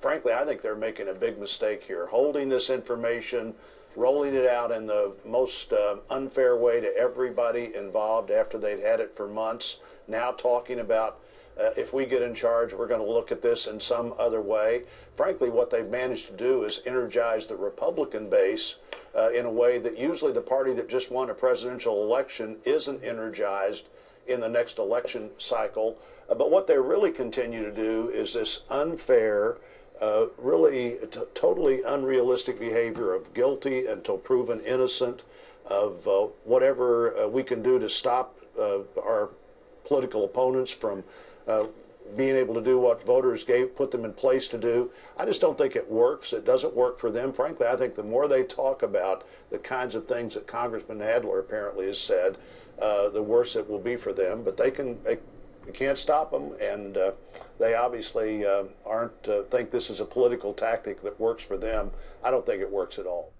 frankly, I think they're making a big mistake here. Holding this information, rolling it out in the most uh, unfair way to everybody involved after they'd had it for months. Now talking about uh, if we get in charge, we're going to look at this in some other way. Frankly, what they've managed to do is energize the Republican base uh, in a way that usually the party that just won a presidential election isn't energized in the next election cycle. Uh, but what they really continue to do is this unfair, uh, really t- totally unrealistic behavior of guilty until proven innocent, of uh, whatever uh, we can do to stop uh, our political opponents from being able to do what voters gave put them in place to do. I just don't think it works. It doesn't work for them. Frankly, I think the more they talk about the kinds of things that Congressman Nadler apparently has said, uh, the worse it will be for them. But they can they, can't stop them, and uh, they obviously uh, aren't uh, think this is a political tactic that works for them. I don't think it works at all.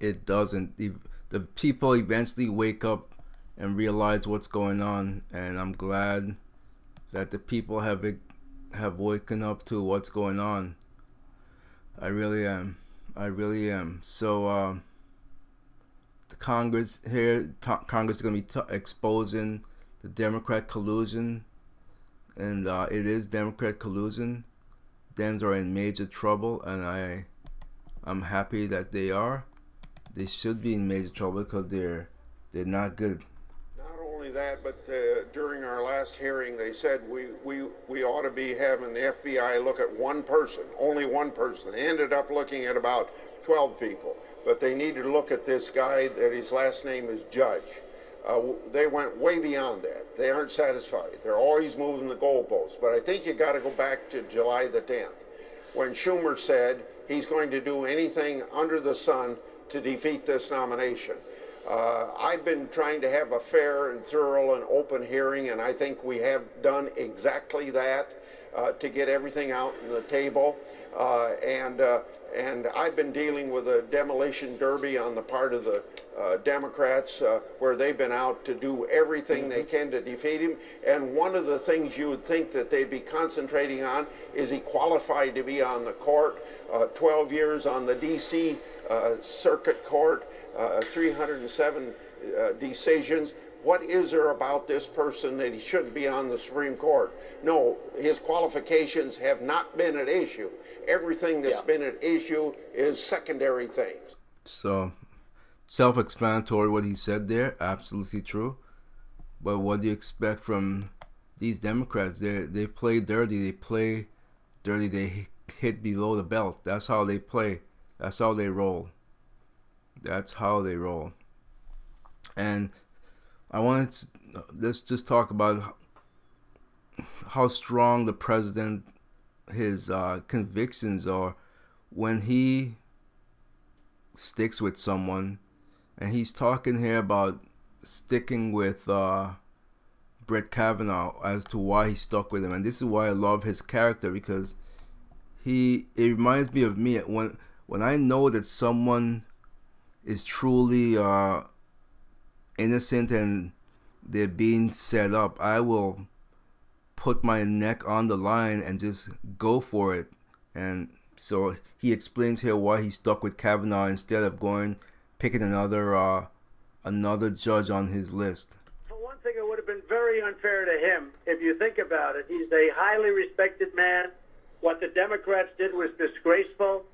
It doesn't. The, the people eventually wake up and realize what's going on, and I'm glad that the people have have woken up to what's going on. I really am. I really am. So uh, the Congress here, t- Congress is going to be t- exposing the Democrat collusion, and uh, it is Democrat collusion. Dems are in major trouble, and I, I'm happy that they are. They should be in major trouble because they're they're not good that, but uh, during our last hearing, they said we, we, we ought to be having the FBI look at one person, only one person. They ended up looking at about 12 people, but they needed to look at this guy that his last name is Judge. uh, they went way beyond that. They aren't satisfied. They're always moving the goalposts. But I think you got to go back to July the 10th, when Schumer said he's going to do anything under the sun to defeat this nomination. Uh, I've been trying to have a fair and thorough and open hearing, and I think we have done exactly that uh, to get everything out on the table. Uh, and uh, and I've been dealing with a demolition derby on the part of the uh, Democrats, uh, where they've been out to do everything they can to defeat him. And one of the things you would think that they'd be concentrating on is he qualified to be on the court. Uh, 12 years on the D.C. Uh, Circuit Court, uh, 307 uh, decisions. What is there about this person that he shouldn't be on the Supreme Court? No, his qualifications have not been at issue. Everything that's been at issue is secondary things. So, self explanatory what he said there, absolutely true. But what do you expect from these Democrats? They they play dirty, they play dirty, they hit below the belt. That's how they play. That's how they roll. That's how they roll. And I wanted to let's just talk about how strong the president his uh, convictions are when he sticks with someone and he's talking here about sticking with uh, Brett Kavanaugh as to why he stuck with him and this is why I love his character because he it reminds me of me when when I know that someone is truly uh, innocent and they're being set up I will put my neck on the line and just go for it. And so he explains here why he stuck with Kavanaugh instead of going picking another uh, another judge on his list. For one thing, it would have been very unfair to him if you think about it. He's a highly respected man. What the Democrats did was disgraceful.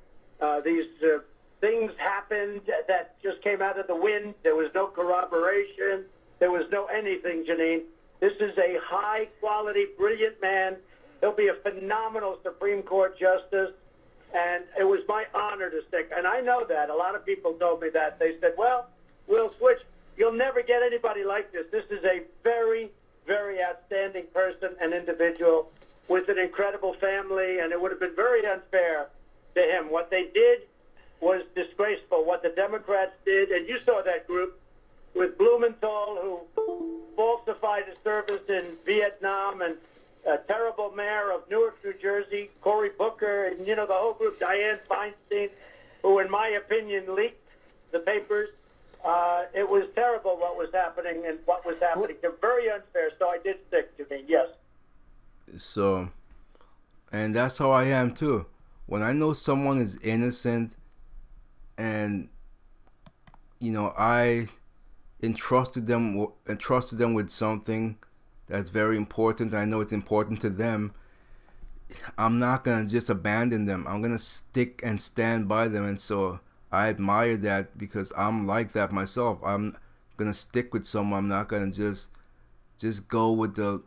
Uh, these uh, things happened that just came out of the wind. There was no corroboration. There was no anything, Jeanine. This is a high quality, brilliant man. He'll be a phenomenal Supreme Court justice. And it was my honor to stick. And I know that. A lot of people told me that. They said, well, we'll switch. You'll never get anybody like this. This is a very, very outstanding person and individual with an incredible family. And it would have been very unfair to him. What they did was disgraceful. What the Democrats did, and you saw that group with Blumenthal, who falsified his service in Vietnam, and a terrible mayor of Newark, New Jersey, Cory Booker, and you know the whole group, Dianne Feinstein, who, in my opinion, leaked the papers. Uh, it was terrible what was happening and what was happening. They're very unfair, so I did stick to me. Yes. So, and that's how I am too. When I know someone is innocent, and you know I entrusted them entrusted them with something that's very important. I know it's important to them. I'm not gonna just abandon them. I'm gonna stick and stand by them, and so I admire that because I'm like that myself. I'm gonna stick with someone. I'm not gonna just just go with the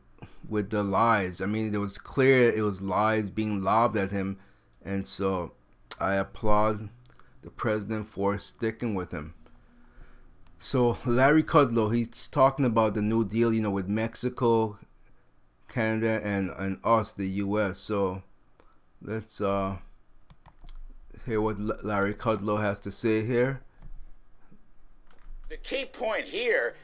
with the lies. I mean, it was clear it was lies being lobbed at him, and so I applaud the president for sticking with him. So Larry Kudlow, he's talking about the New Deal, you know, with Mexico, Canada, and and us, the U.S. So let's uh hear what Larry Kudlow has to say here. The key point here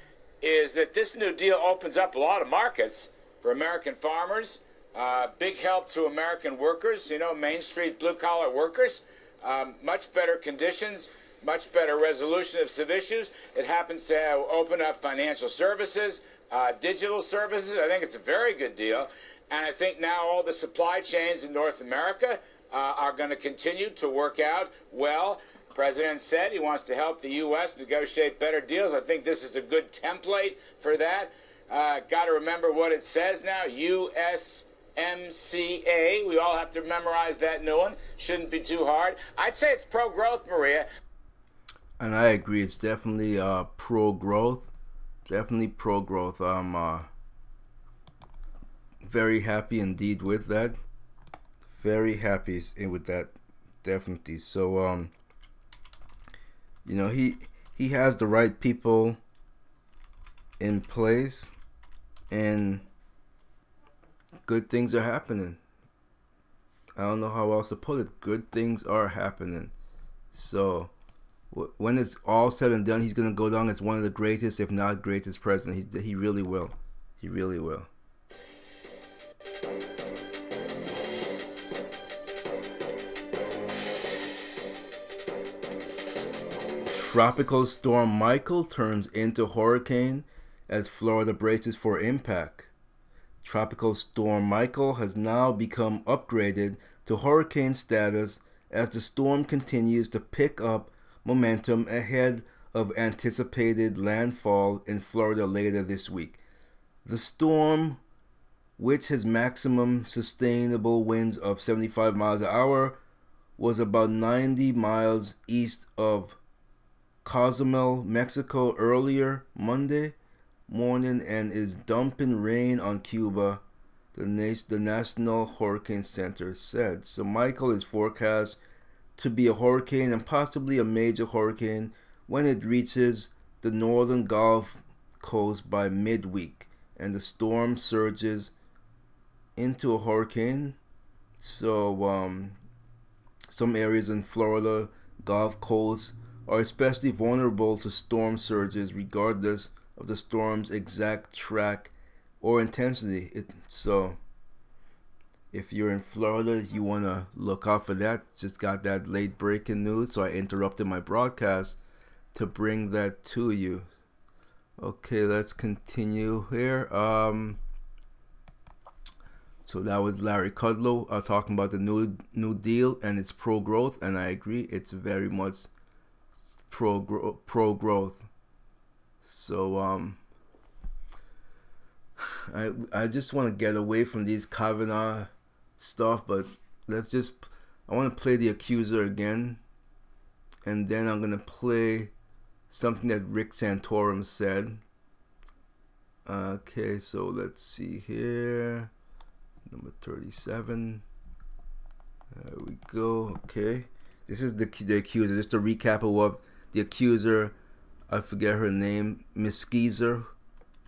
is that this New Deal opens up a lot of markets for American farmers. Uh, big help to American workers, you know, Main Street blue collar workers. Um, much better conditions much better resolution of some issues. It happens to open up financial services, uh, digital services. I think it's a very good deal. And I think now all the supply chains in North America uh, are going to continue to work out well. President said he wants to help the U.S. negotiate better deals. I think this is a good template for that. Uh, Got to remember what it says now. USMCA. We all have to memorize that new one. Shouldn't be too hard. I'd say it's pro growth, Maria and I agree. It's definitely uh, pro growth. Definitely pro growth. I'm uh, very happy indeed with that. Very happy with that. Definitely. So um, you know he he has the right people in place and good things are happening. I don't know how else to put it. Good things are happening. So when it's all said and done, he's gonna go down as one of the greatest, if not greatest president. He he really will. He really will. Tropical storm Michael turns into hurricane as Florida braces for impact. Tropical storm Michael has now become upgraded to hurricane status as the storm continues to pick up momentum ahead of anticipated landfall in Florida later this week. The storm, which has maximum sustainable winds of 75 miles an hour, was about 90 miles east of Cozumel, Mexico earlier Monday morning and is dumping rain on Cuba, the, Na- the National Hurricane Center said. So Michael is forecast to be a hurricane and possibly a major hurricane when it reaches the northern Gulf Coast by midweek and the storm surges into a hurricane. So um, some areas in Florida, Gulf Coast, are especially vulnerable to storm surges regardless of the storm's exact track or intensity. It, so, if you're in Florida, you want to look out for that. Just got that late breaking news, so I interrupted my broadcast to bring that to you. Okay, let's continue here. Um, so that was Larry Kudlow uh, talking about the new New Deal and its pro growth, and I agree, it's very much pro pro growth. So um, I I just want to get away from these Kavanaugh stuff, but let's just I want to play the accuser again, and then I'm gonna play something that Rick Santorum said. Okay, so let's see here, number thirty-seven. There we go. Okay, this is the the accuser. Just a recap of what the accuser, I forget her name, Miss Skeezer.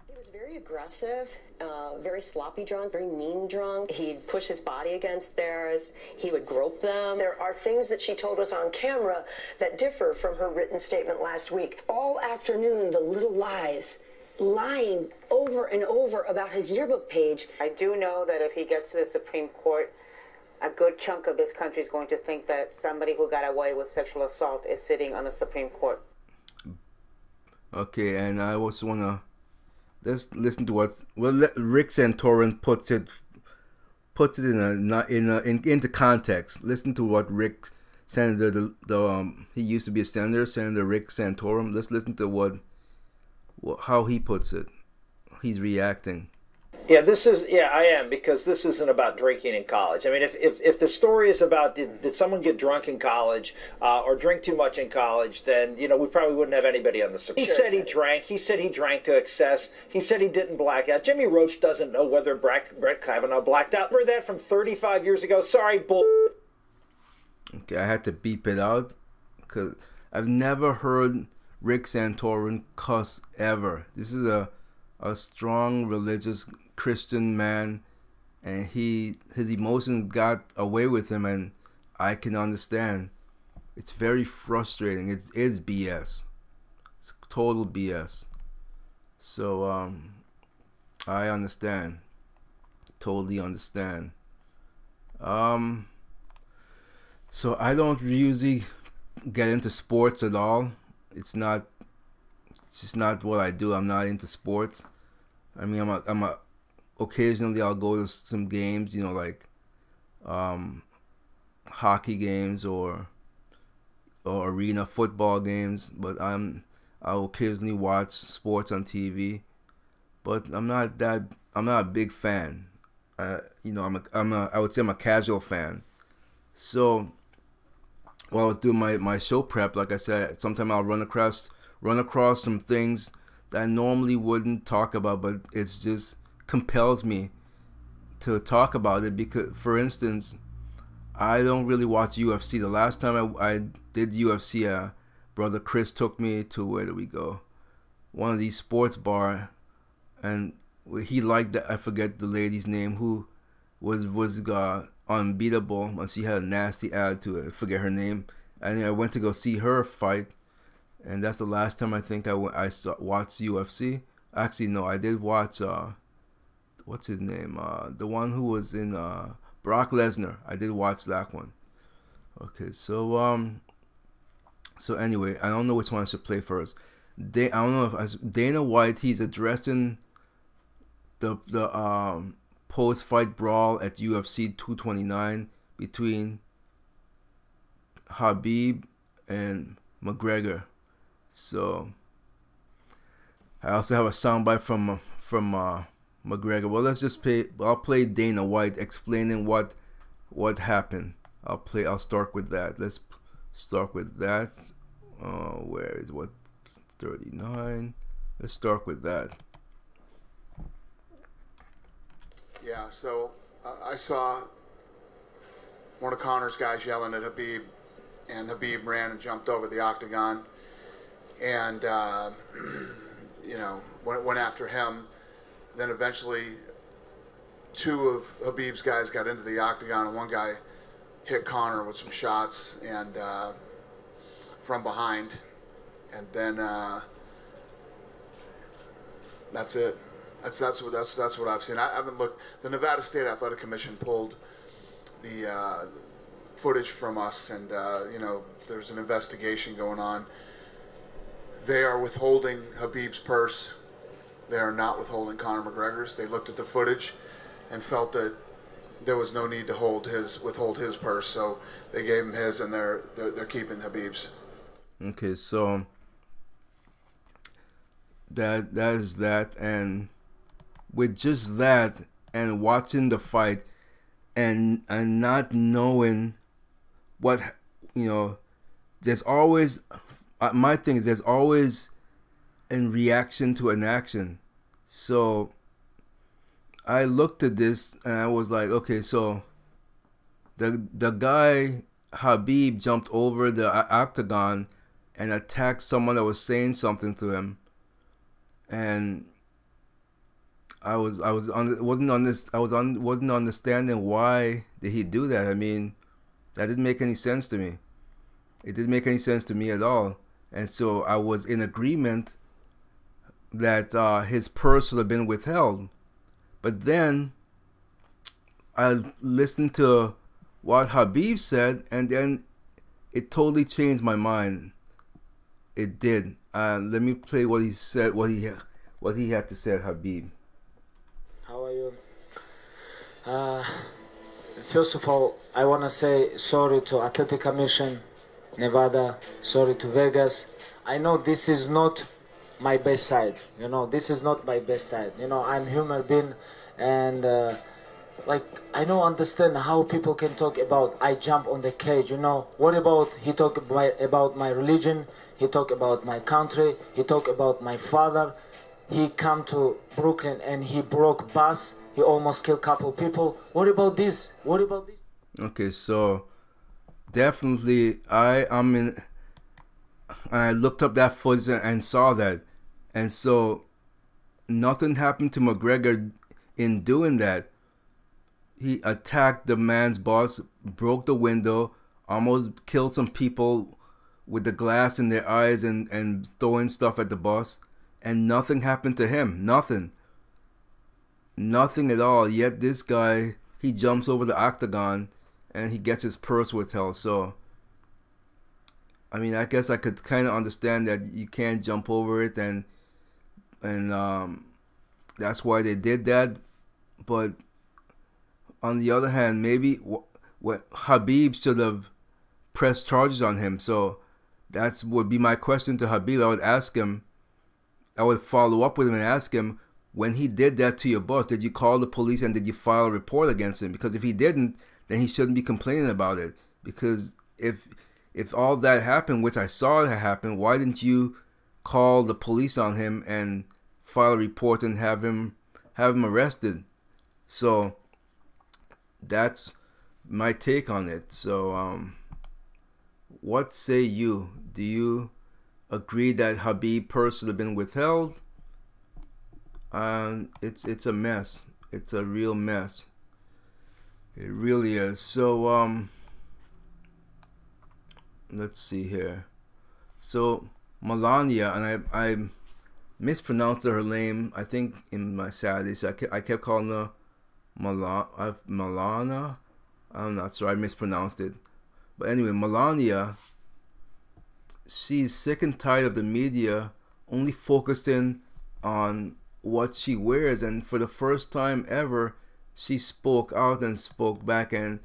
He was very aggressive, uh, very sloppy drunk, very mean drunk. He'd push his body against theirs. He would grope them. There are things that she told us on camera that differ from her written statement last week. All afternoon, the little lies, lying over and over about his yearbook page. I do know that if he gets to the Supreme Court, a good chunk of this country is going to think that somebody who got away with sexual assault is sitting on the Supreme Court. Okay, and I also wanna let's listen to what well Rick Santorum puts it puts it in a not in a, in into context. Listen to what Rick Senator the, the um he used to be a senator, Senator Rick Santorum. Let's listen to what, what how he puts it. He's reacting. Yeah, this is yeah, I am because this isn't about drinking in college. I mean, if if, if the story is about did, did someone get drunk in college uh, or drink too much in college, then you know we probably wouldn't have anybody on the Supreme. He said he drank. He said he drank to excess. He said he didn't black out. Jimmy Roche doesn't know whether Brett, Brett Kavanaugh blacked out. Remember that from 35 years ago? Sorry, bull. Okay, I had to beep it out because I've never heard Rick Santorum cuss ever. This is a a strong religious Christian man, and he his emotions got away with him, and I can understand. It's very frustrating. It is BS. It's total BS. So um, I understand. Totally understand. Um. So I don't usually get into sports at all. It's not. It's just not what I do. I'm not into sports. I mean, I'm a, I'm a occasionally I'll go to some games, you know, like um, hockey games or or arena football games. But I'm I'll occasionally watch sports on TV, but I'm not that I'm not a big fan. Uh, you know, I'm a I'm a I would say I'm a casual fan. So while I was doing my, my show prep, like I said, sometimes I'll run across run across some things that I normally wouldn't talk about, but it's just compels me to talk about it because, for instance, I don't really watch UFC. The last time I, I did UFC, uh, brother Chris took me to where do we go? One of these sports bar and he liked that I forget the lady's name who was was uh, unbeatable and she had a nasty attitude. I forget her name. And I went to go see her fight, and that's the last time I think I went, I saw, watched UFC. Actually, no, I did watch. Uh, what's his name? Uh, the one who was in uh, Brock Lesnar. I did watch that one. Okay, so um, so anyway, I don't know which one I should play first. Da- I don't know if I, Dana White. He's addressing the the um post fight brawl at UFC 229 between Khabib and McGregor. So I also have a soundbite from from uh, McGregor. Well, let's just play. I'll play Dana White explaining what what happened. I'll play. I'll start with that. Let's start with that. Uh, where is what 39? Let's start with that. Yeah, so uh, I saw one of Conor's guys yelling at Khabib, and Khabib ran and jumped over the octagon, and uh, you know went, went after him. Then eventually, two of Khabib's guys got into the octagon, and one guy hit Conor with some shots and uh, from behind, and then uh, that's it. That's that's what that's that's what I've seen. I haven't looked. The Nevada State Athletic Commission pulled the uh, footage from us, and uh, you know there's an investigation going on. They are withholding Khabib's purse. They are not withholding Conor McGregor's. They looked at the footage and felt that there was no need to hold his withhold his purse, so they gave him his, and they're they're, they're keeping Khabib's. Okay, so that that is that, and with just that, and watching the fight, and and not knowing what you know, there's always uh, my thing is there's always in reaction to an action, so. I looked at this and I was like, okay, so the the guy Khabib jumped over the octagon and attacked someone that was saying something to him, and I was I was on wasn't on this I was on wasn't understanding why did he do that. I mean, that didn't make any sense to me. It didn't make any sense to me at all, and so I was in agreement that uh, his purse would have been withheld. But then I listened to what Khabib said, and then it totally changed my mind. It did. Uh, let me play what he said. What he what he had to say, Khabib. How are you? Uh, first of all, I want to say sorry to Athletic Commission, Nevada. Sorry to Vegas. I know this is not my best side. You know, this is not my best side. You know, I'm human being, and uh, like I don't understand how people can talk about I jump on the cage. You know, what about he talk about, my religion? He talk about my country. He talk about my father. He come to Brooklyn and he broke bus. He almost killed couple people. What about this? What about this? Okay, so definitely I am in. I looked up that footage and saw that, and so nothing happened to McGregor in doing that. He attacked the man's boss, broke the window, almost killed some people with the glass in their eyes and, and throwing stuff at the boss, and nothing happened to him. Nothing. Nothing at all. Yet this guy, he jumps over the octagon and he gets his purse withheld. So, I mean, I guess I could kind of understand that you can't jump over it, and and um, that's why they did that. But on the other hand, maybe what, Khabib should have pressed charges on him. So that's would be my question to Khabib. I would ask him. I would follow up with him and ask him when he did that to your boss. Did you call the police and did you file a report against him? Because if he didn't, then he shouldn't be complaining about it. Because if if all that happened, which I saw it happen, why didn't you call the police on him and file a report and have him have him arrested? So that's my take on it. So um what say you? Do you agree that Khabib purse should have been withheld? Um, it's it's a mess. It's a real mess. It really is. So um, let's see here. So Melania, and I I mispronounced her name. I think in my sadness, I kept, I kept calling her Mala, uh, Malana. I'm not sure. I mispronounced it. But anyway, Melania, she's sick and tired of the media only focusing on what she wears, and for the first time ever, she spoke out and spoke back, and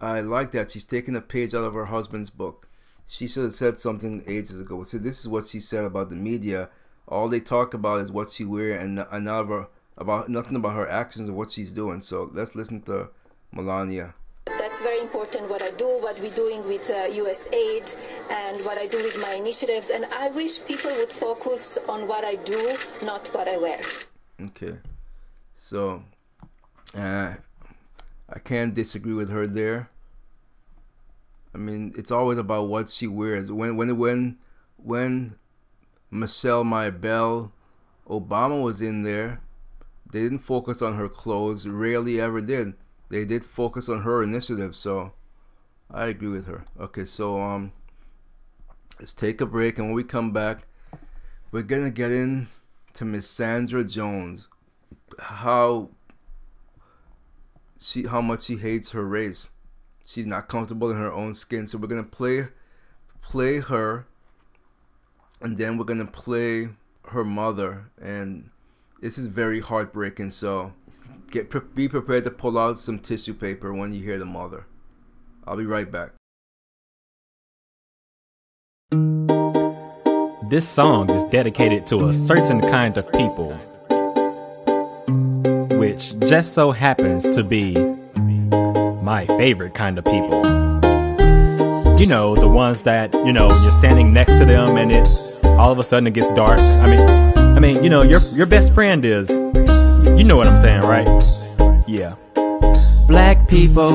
I like that. She's taking a page out of her husband's book. She should have said something ages ago. So this is what she said about the media. All they talk about is what she wear and another about nothing about her actions or what she's doing. So let's listen to Melania. That's very important what I do, what we're doing with uh, USAID, and what I do with my initiatives. And I wish people would focus on what I do, not what I wear. Okay. So uh, I can't disagree with her there. I mean, it's always about what she wears. When when when when Michelle Maybelle Obama was in there, they didn't focus on her clothes. Rarely ever did. They did focus on her initiative. So I agree with her. Okay, so um, let's take a break, and when we come back, we're gonna get into Miss Sandra Jones. How she how much she hates her race. She's not comfortable in her own skin. So we're gonna play play her and then we're gonna play her mother. And this is very heartbreaking. So get be prepared to pull out some tissue paper when you hear the mother. I'll be right back. This song is dedicated to a certain kind of people which just so happens to be my favorite kind of people. You know, the ones that, you know, you're standing next to them and it all of a sudden it gets dark. I mean, I mean, you know, your your best friend is you know what I'm saying, right? Yeah. Black people,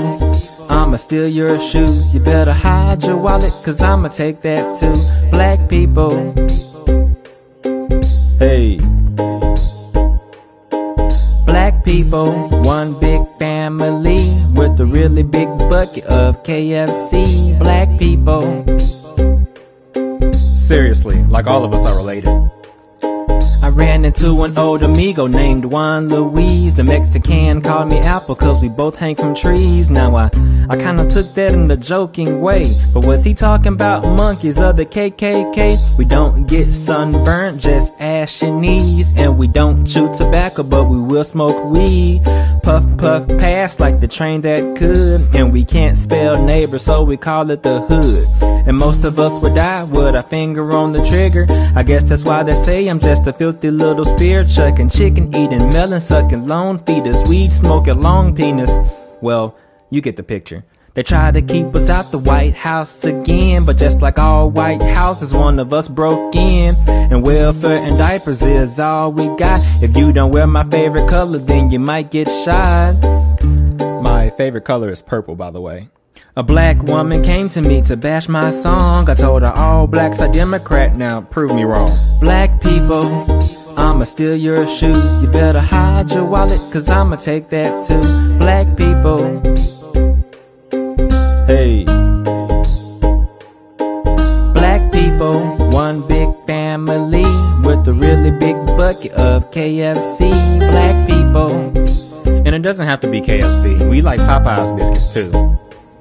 I'ma steal your shoes. You better hide your wallet, cause I'ma take that too. Black people. Hey. People, one big family with a really big bucket of KFC. Black people. Seriously, like all of us are related. I ran into an old amigo named Juan Luis. The Mexican called me Apple cause we both hang from trees. Now I, I kinda took that in a joking way. But was he talking about monkeys or the KKK? We don't get sunburnt, just ashy knees. And we don't chew tobacco, but we will smoke weed. Puff, puff, pass like the train that could. And we can't spell neighbor, so we call it the hood. And most of us would die with a finger on the trigger. I guess that's why they say I'm just a filthy little spear chucking, chicken eating, melon sucking, lone feeders, weed smoking, long penis. Well, you get the picture. They try to keep us out the White House again, but just like all White Houses, one of us broke in. And welfare and diapers is all we got. If you don't wear my favorite color, then you might get shot. My favorite color is purple, by the way. A black woman came to me to bash my song. I told her all blacks are Democrat. Now prove me wrong. Black people, I'ma steal your shoes. You better hide your wallet, cause I'ma take that too. Black people. Hey. Black people, one big family with a really big bucket of KFC. Black people. And it doesn't have to be KFC. We like Popeye's biscuits too.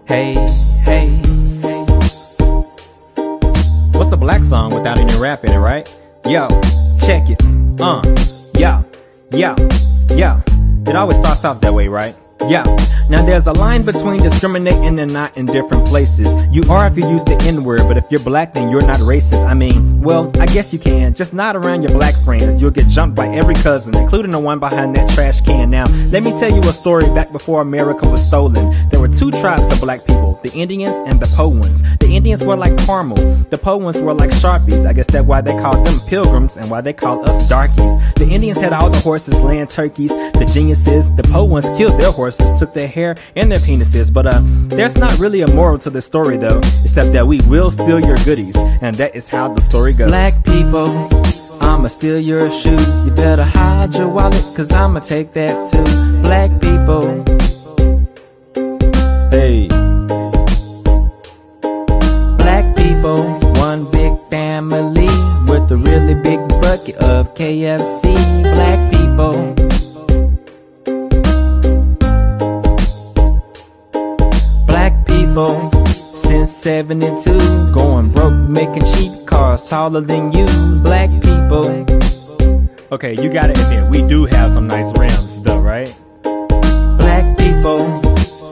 Hey, hey, hey. What's a black song without any rap in it, right? Yo, check it. Uh, yo, yo, yo. It always starts off that way, right? Yeah. Now there's a line between discriminating and not in different places. You are if you use the N word, but if you're black, then you're not racist. I mean, well, I guess you can. Just not around your black friends. You'll get jumped by every cousin, including the one behind that trash can. Now, let me tell you a story back before America was stolen. There were two tribes of black people, the Indians and the Powans. The Indians were like caramel. The Powans were like Sharpies. I guess that's why they called them pilgrims and why they called us darkies. The Indians had all the horses land turkeys. The geniuses, the Powans killed their horses, took their hair and their penises. But uh, there's not really a moral to the story though, except that we will steal your goodies, and that is how the story goes. Black people, I'ma steal your shoes. You better hide your wallet, cause I'ma take that too. Black people. KFC. Black people. Black people since 72 going broke making cheap cars taller than you black people Okay, you gotta admit, we do have some nice rims, though, right? black people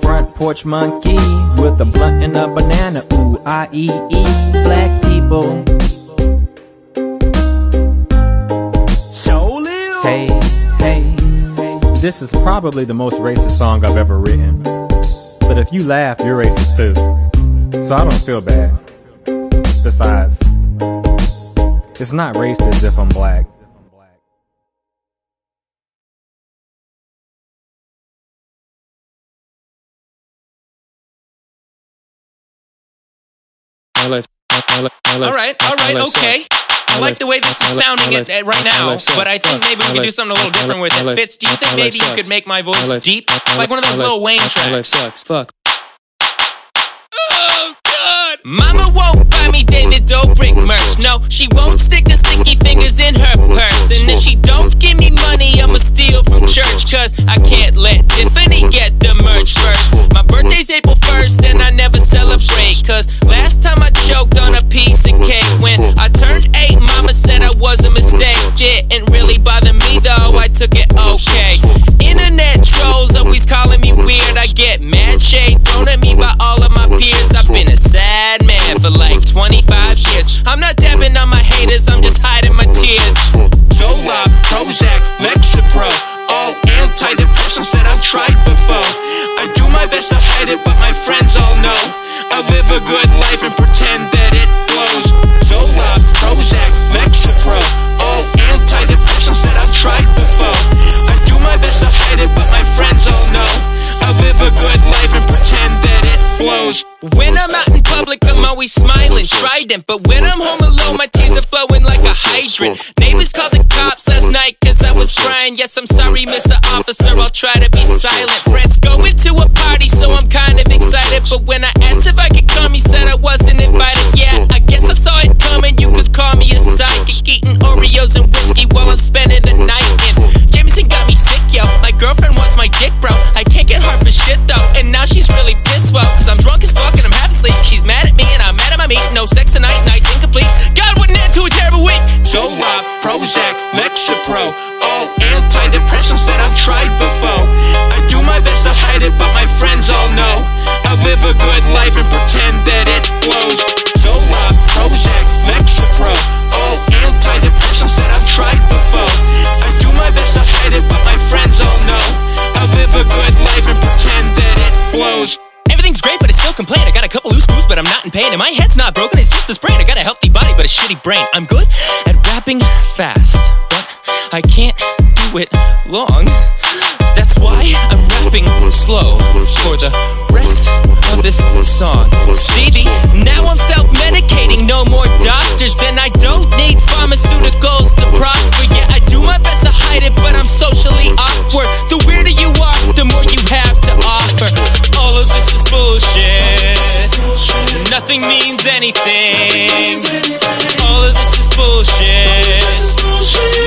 front porch monkey with a blunt and a banana ooh i e e black people This is probably the most racist song I've ever written. But if you laugh, you're racist too. So I don't feel bad. Besides, it's not racist if I'm black. All right, all right, okay. I like the way this is sounding right now, but I think maybe we can do something a little different with it. Fitz, do you think maybe you could make my voice deep, like one of those Lil Wayne tracks? sucks. Fuck. Oh God! Mama won't buy me David Dobrik merch. No, she won't stick the sticky fingers in her purse. And if she don't give me money, I'ma steal from church. Cause I can't let Tiffany get the merch first. My birthday's April 1st, and I never celebrate. Cause last time I choked on a piece of cake when I turned eight, mama said I was a mistake. Didn't really bother me though, I took it okay. Internet trolls always calling me weird. I get mad shade thrown at me by all of my peers. I've been a sad man for like 25 years. I'm not dabbing on my haters, I'm just hiding my tears. Zoloft, Prozac, Lexapro, all antidepressants that I've tried before. I do my best to hide it, but my friends all know. I live a good life and pretend that it blows. Zoloft, Prozac, Lexapro, all antidepressants that I've tried before. I do my best to hide it, but my friends all know. I live a good life and pretend that When I'm out in public, I'm always smiling, trident. But when I'm home alone, my tears are flowing like a hydrant. Neighbors called the cops last night cause I was crying. Yes, I'm sorry, Mr. Officer, I'll try to be silent. Friends going to a party, so I'm kind of excited. But when I asked if I could come, he said I wasn't invited. Yeah, I guess I saw it coming. You could call me a psychic, eating Oreos and whiskey while I'm spending the night. And Jameson got me sick, yo. My girlfriend wants my dick, bro. For shit though. And now she's really pissed, well, cause I'm drunk as fuck and I'm half asleep. She's mad at me and I'm mad at my meat. No sex tonight, night's incomplete. God wouldn't end to a terrible week. Zoloft, Prozac, Lexapro, all antidepressants that I've tried before. I do my best to hide it, but my friends all know. I live a good life and pretend that it blows. Zoloft, Prozac, Lexapro, all antidepressants that I've tried before. A good life and pretend that it blows. Everything's great, but I still complain. I got a couple loose screws, but I'm not in pain. And my head's not broken, it's just a sprain. I got a healthy body, but a shitty brain. I'm good at rapping fast, but I can't do it long. That's why I'm rapping slow for the rest of this song. Stevie, now I'm self medicating, no more doctors, and I don't need pharmaceuticals to prosper. Yeah, I do my best to hide it, but I'm socially awkward. Nothing means anything. All of this is bullshit.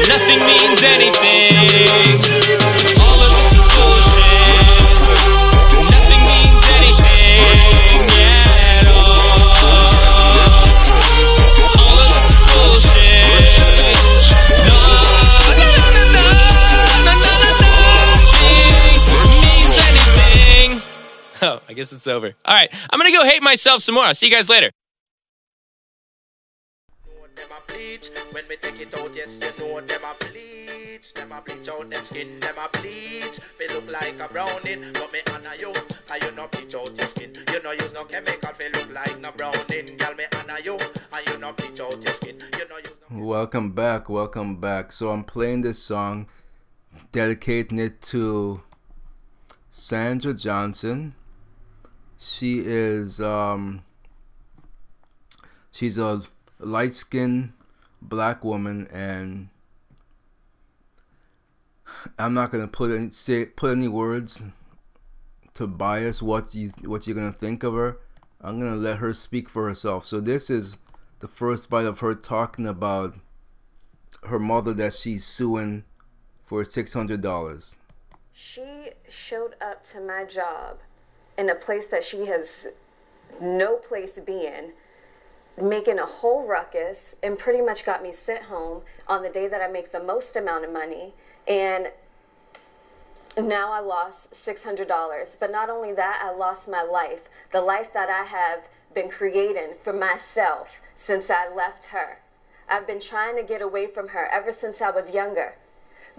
Nothing means anything. Guess it's over. All right, I'm gonna go hate myself some more. I'll see you guys later. When me take it out, yes, you know them a bleach. Them a bleach out them skin, them a bleach. They look like a browning, but me honor you. And you no bleach out your skin. You no use no chemical, they look like no browning. Girl, me honor you. And you no bleach out your skin. You no use Welcome back, welcome back. So I'm playing this song, dedicating it to Sandra Johnson. She is um she's a light skinned black woman, and I'm not gonna put any say put any words to bias what you what you're gonna think of her. I'm gonna let her speak for herself. So this is the first bite of her talking about her mother that she's suing for six hundred dollars. She showed up to my job in a place that she has no place to be in, making a whole ruckus, and pretty much got me sent home on the day that I make the most amount of money. And now I lost $600. But not only that, I lost my life. The life that I have been creating for myself since I left her. I've been trying to get away from her ever since I was younger.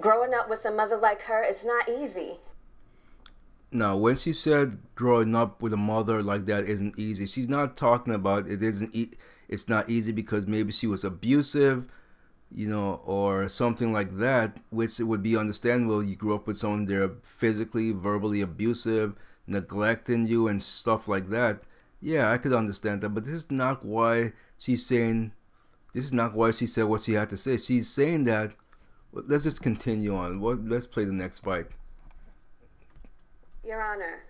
Growing up with a mother like her is not easy. Now, when she said growing up with a mother like that isn't easy, she's not talking about it isn't e- it's not easy because maybe she was abusive, you know, or something like that, which it would be understandable. You grew up with someone they're physically, verbally abusive, neglecting you and stuff like that. Yeah, I could understand that, but this is not why she's saying this is not why she said what she had to say. She's saying that let's just continue on. Let's play the next fight. Your Honor,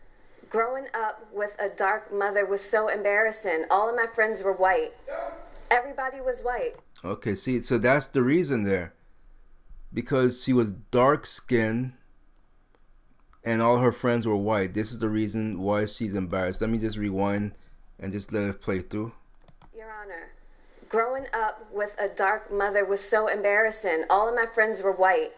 growing up with a dark mother was so embarrassing. All of my friends were white. Everybody was white. Okay, see, so that's the reason there. Because she was dark skinned and all her friends were white. This is the reason why she's embarrassed. Let me just rewind and just let it play through. Your Honor, growing up with a dark mother was so embarrassing. All of my friends were white.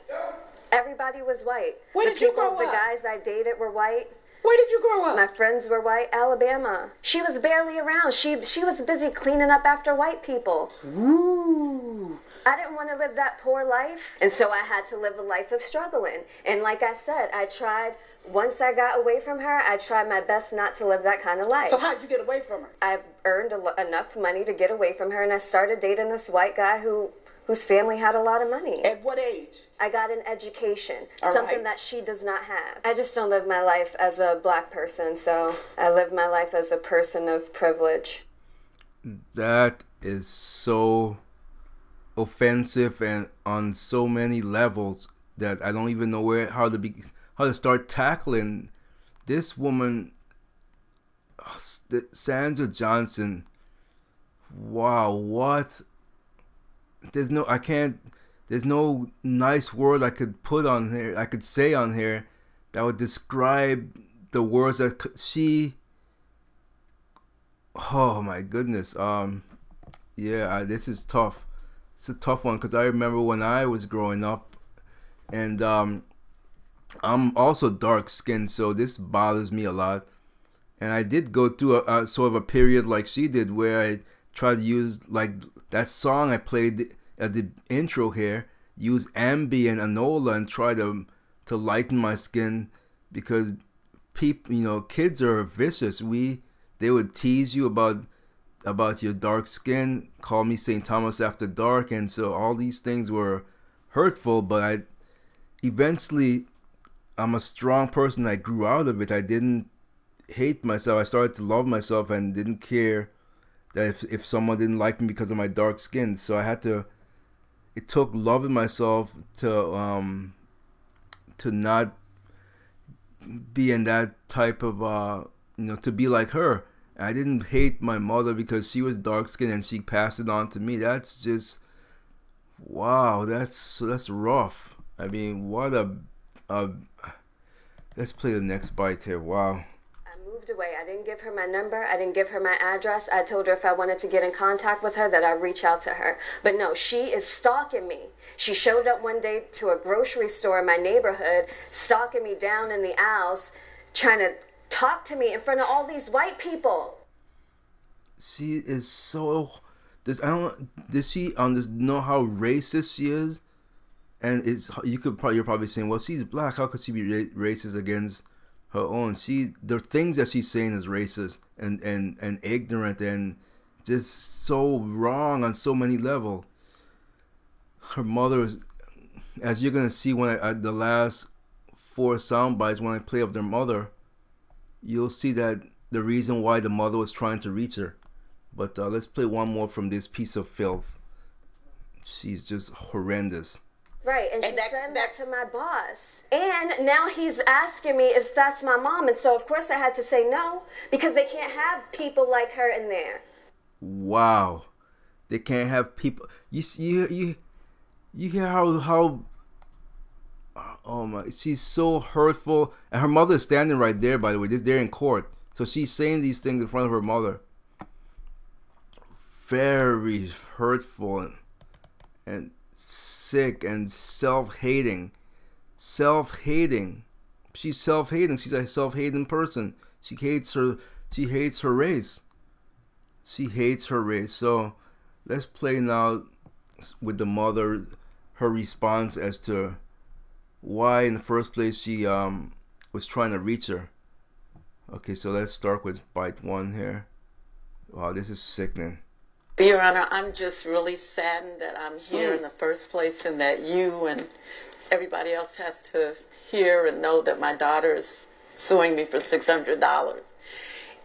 Everybody was white. Where the did you people, grow the up? guys I dated were white. Where did you grow up? My friends were white. Alabama. She was barely around. She she was busy cleaning up after white people. Ooh. I didn't want to live that poor life, and so I had to live a life of struggling. And like I said, I tried. Once I got away from her, I tried my best not to live that kind of life. So how'd you get away from her? I earned a enough money to get away from her, and I started dating this white guy who whose family had a lot of money. At what age? I got an education, All something right. that she does not have. I just don't live my life as a black person, so I live my life as a person of privilege. That is so offensive and on so many levels that I don't even know where how to be how to start tackling this woman oh, Sandra Johnson wow what there's no I can't there's no nice word I could put on here I could say on here that would describe the words that she oh my goodness um yeah I, this is tough. It's a tough one because i remember when i was growing up and um i'm also dark skinned so this bothers me a lot. And i did go through a, a sort of a period like she did where i tried to use like that song i played at the intro here use ambi and anola and try to to lighten my skin because people you know kids are vicious. We they would tease you about about your dark skin call me st thomas after dark and so all these things were hurtful but i eventually i'm a strong person. I grew out of it. I didn't hate myself. I started to love myself and didn't care if, if someone didn't like me because of my dark skin. So i had to it took loving myself to um to not be in that type of uh you know to be like her. I didn't hate my mother because she was dark skinned and she passed it on to me. That's just wow that's that's rough. I mean what a, a let's play the next bite here. Wow moved away. I didn't give her my number. I didn't give her my address. I told her if I wanted to get in contact with her that I'd reach out to her. But no, she is stalking me. She showed up one day to a grocery store in my neighborhood, stalking me down in the aisles, trying to talk to me in front of all these white people. she is so does i don't does she um, know how racist she is and it's you could probably you're probably saying well she's black how could she be ra- racist against her own. She the things that she's saying is racist and and and ignorant and just so wrong on so many level. Her mother is as you're gonna see when I, I the last four sound bites when i play of their mother you'll see that the reason why the mother was trying to reach her. But uh, let's play one more from this piece of filth. She's just horrendous. Right, and, she said that to my boss. And now he's asking me if that's my mom, and so of course I had to say no because they can't have people like her in there. Wow, they can't have people. You see- you you you hear how how. Oh my! She's so hurtful, and her mother is standing right there. By the way, just there in court, so she's saying these things in front of her mother. Very hurtful and, and sick and self-hating, self-hating. She's self-hating. She's a self-hating person. She hates her. She hates her race. She hates her race. So let's play now with the mother, her response as to why in the first place she um was trying to reach her. Okay, so let's start with bite one here. Wow, this is sickening. Your Honor, I'm just really saddened that I'm here in the first place and that you and everybody else has to hear and know that my daughter is suing me for $600.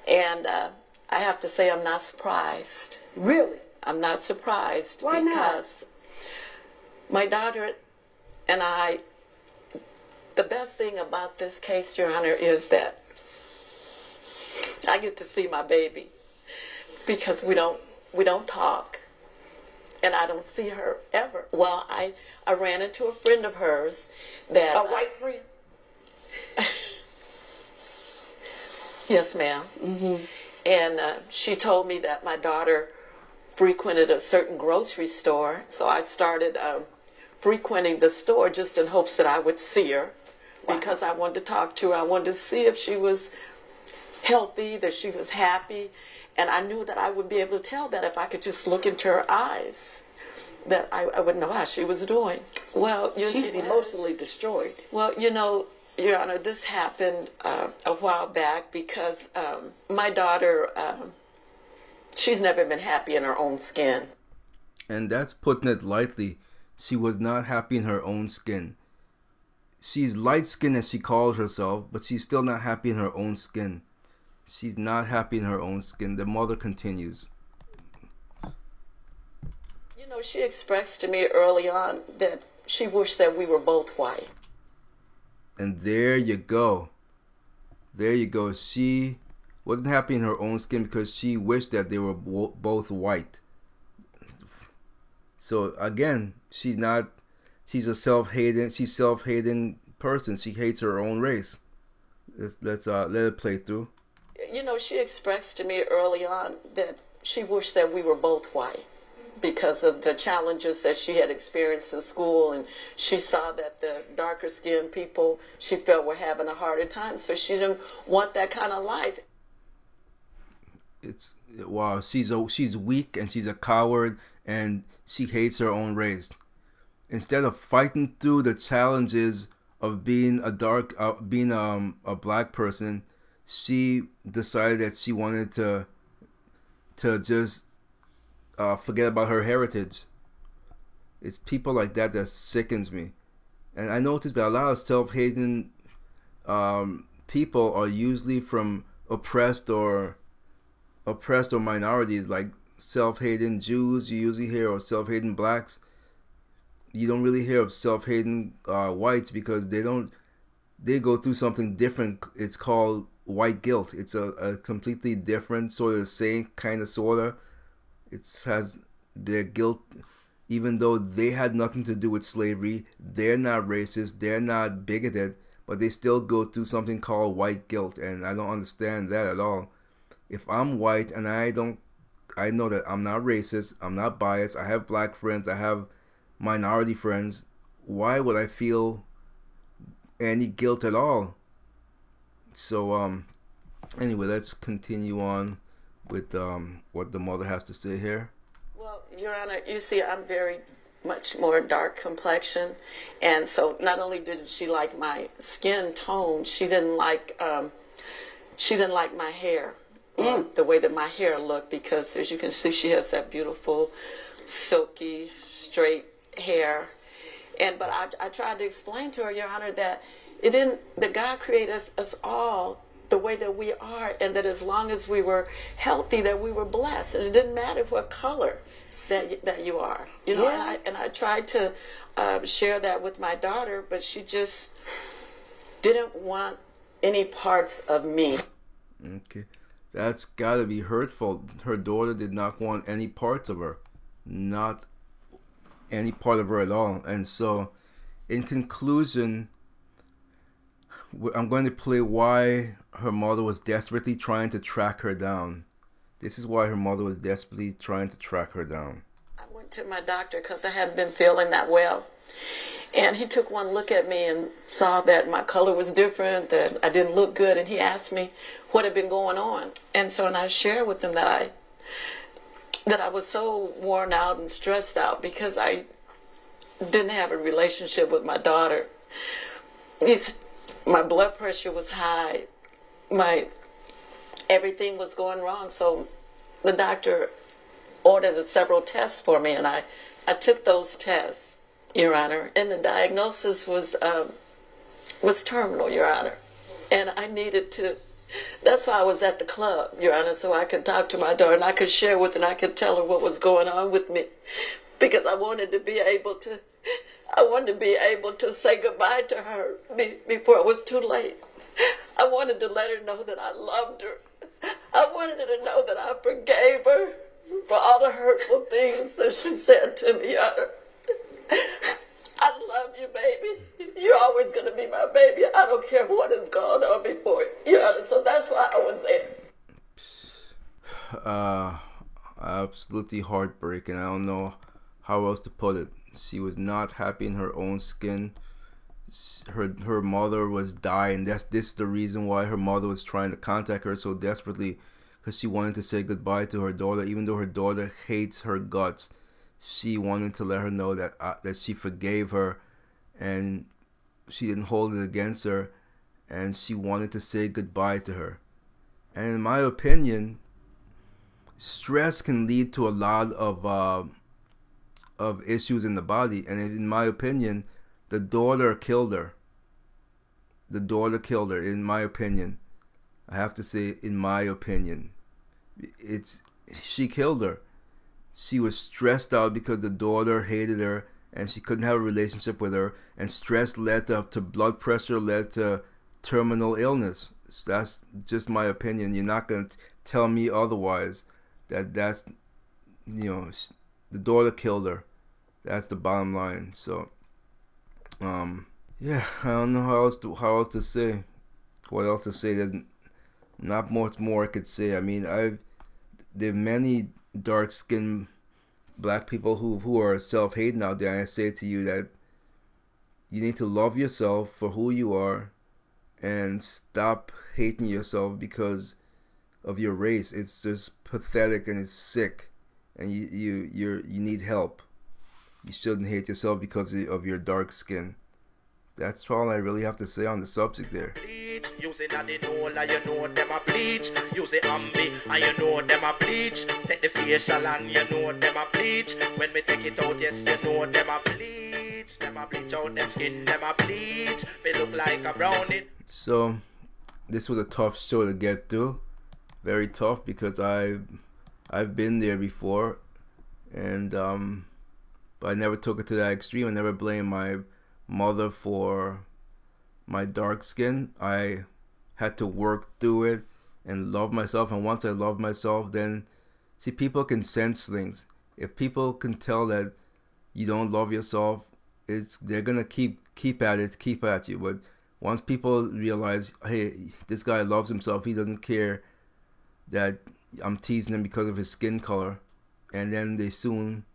And uh, I have to say, I'm not surprised. Really? I'm not surprised Why not? because my daughter and I, the best thing about this case, Your Honor, is that I get to see my baby because we don't we don't talk and I don't see her ever. Well, I I ran into a friend of hers that A white friend? Yes, madam Mm-hmm. And uh, she told me that my daughter frequented a certain grocery store, so I started um, frequenting the store just in hopes that I would see her because I wanted to talk to her. I wanted to see if she was healthy, that she was happy, and I knew that I would be able to tell that if I could just look into her eyes, that I, I would know how she was doing. Well, you She's emotionally destroyed. well, you know, Your Honor, this happened uh, a while back because um, my daughter, um, she's never been happy in her own skin. And that's putting it lightly. She was not happy in her own skin. She's light skinned as she calls herself, but she's still not happy in her own skin. She's not happy in her own skin. The mother continues. You know, she expressed to me early on that she wished that we were both white. And there you go. There you go. She wasn't happy in her own skin because she wished that they were bo- both white. So again, she's not. She's a self-hating. She's self-hating person. She hates her own race. Let's let's uh, let it play through. You know, she expressed to me early on that she wished that we were both white because of the challenges that she had experienced in school and she saw that the darker skinned people she felt were having a harder time so she didn't want that kind of life It's wow. She's a she's weak and she's a coward and she hates her own race. Instead of fighting through the challenges of being a dark, uh, being um, a black person, she decided that she wanted to to just uh, forget about her heritage. It's people like that that sickens me, and I noticed that a lot of self-hating um, people are usually from oppressed or oppressed or minorities, like self-hating Jews. You usually hear of self-hating blacks. You don't really hear of self-hating uh, whites because they don't. They go through something different. It's called white guilt. It's a, a completely different sort of same kind of sorta. It has their guilt, even though they had nothing to do with slavery. They're not racist. They're not bigoted, but they still go through something called white guilt, and I don't understand that at all. If I'm white and I don't, I know that I'm not racist. I'm not biased. I have black friends. I have minority friends. Why would I feel any guilt at all? So um, anyway, let's continue on with um what the mother has to say here. Well, Your Honor, you see, I'm very much more dark complexion, and so not only did she like my skin tone, she didn't like um, she didn't like my hair, uh, the way that my hair looked, because as you can see, she has that beautiful, silky, straight hair, and but I, I tried to explain to her, Your Honor, that it didn't. That God created us, us all the way that we are, and that as long as we were healthy, that we were blessed, and it didn't matter what color that you, that you are. You know, and, I, and I tried to uh, share that with my daughter, but she just didn't want any parts of me. Okay. That's gotta be hurtful. Her daughter did not want any parts of her. Not any part of her at all. And so, in conclusion, w- I'm going to play why her mother was desperately trying to track her down. This is why her mother was desperately trying to track her down. I went to my doctor because I hadn't been feeling that well. And he took one look at me and saw that my color was different, that I didn't look good, and he asked me what had been going on. And so, and I shared with him that I that I was so worn out and stressed out because I didn't have a relationship with my daughter. It's, my blood pressure was high. My everything was going wrong. So the doctor ordered several tests for me, and I, I took those tests, Your Honor, and the diagnosis was um, was terminal, Your Honor, and I needed to. That's why I was at the club, Your Honor, so I could talk to my daughter and I could share with her and I could tell her what was going on with me, because I wanted to be able to. I wanted to be able to say goodbye to her be, before it was too late. I wanted to let her know that I loved her. I wanted her to know that I forgave her for all the hurtful things that she said to me. I, love you, baby. You're always going to be my baby. I don't care what has gone on before. You so that's why I was there. uh, absolutely heartbreaking. I don't know how else to put it. She was not happy in her own skin. Her her mother was dying. That's this is the reason why her mother was trying to contact her so desperately, because she wanted to say goodbye to her daughter. Even though her daughter hates her guts, she wanted to let her know that uh, that she forgave her, and she didn't hold it against her, and she wanted to say goodbye to her. And in my opinion, stress can lead to a lot of uh, of issues in the body. And in my opinion, the daughter killed her. The daughter killed her. In my opinion, I have to say, in my opinion, it's she killed her. She was stressed out because the daughter hated her and she couldn't have a relationship with her. And stress led to, to blood pressure, led to terminal illness. That's just my opinion. You're not going to tell me otherwise. That that's you know the daughter killed her. That's the bottom line. So, um, yeah, I don't know how else to how else to say. What else to say? There's not much more I could say. I mean, I've there are many dark skinned black people who who are self hating out there. And I say to you that you need to love yourself for who you are, and stop hating yourself because of your race. It's just pathetic and it's sick, and you you you you need help. You shouldn't hate yourself because of your dark skin. That's all I really have to say on the subject there. Use it and they know like you know them a bleach. The ambi and you know them a bleach. Take the facial and you know them a bleach. When me take it out, yes, you know them a bleach. Them a bleach out them skin, them a bleach. They look like a brownie. So, this was a tough show to get through. Very tough because I, I've been there before, and um, but I never took it to that extreme. I never blamed my mother for my dark skin. I had to work through it and love myself. And once I love myself, then see people can sense things. If people can tell that you don't love yourself, it's they're gonna keep keep at it, keep at you. But once people realize, hey, this guy loves himself, he doesn't care that I'm teasing him because of his skin color, and then they soon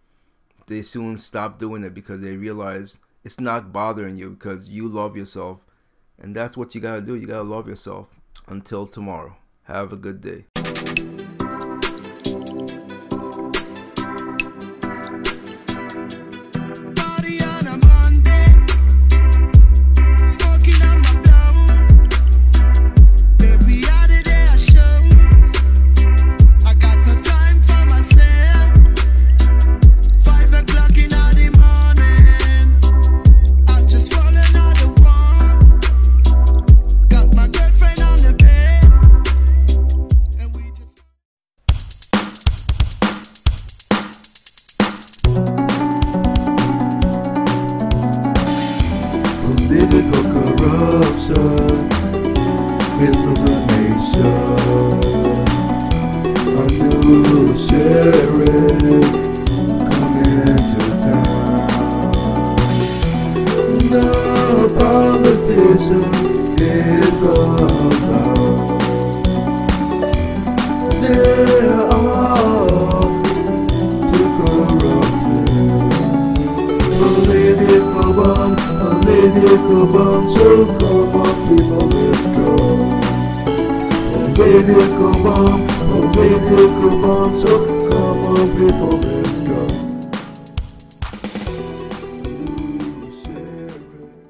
they soon stop doing it because they realize it's not bothering you because you love yourself, and that's what you gotta do. You gotta love yourself. Until tomorrow, have a good day.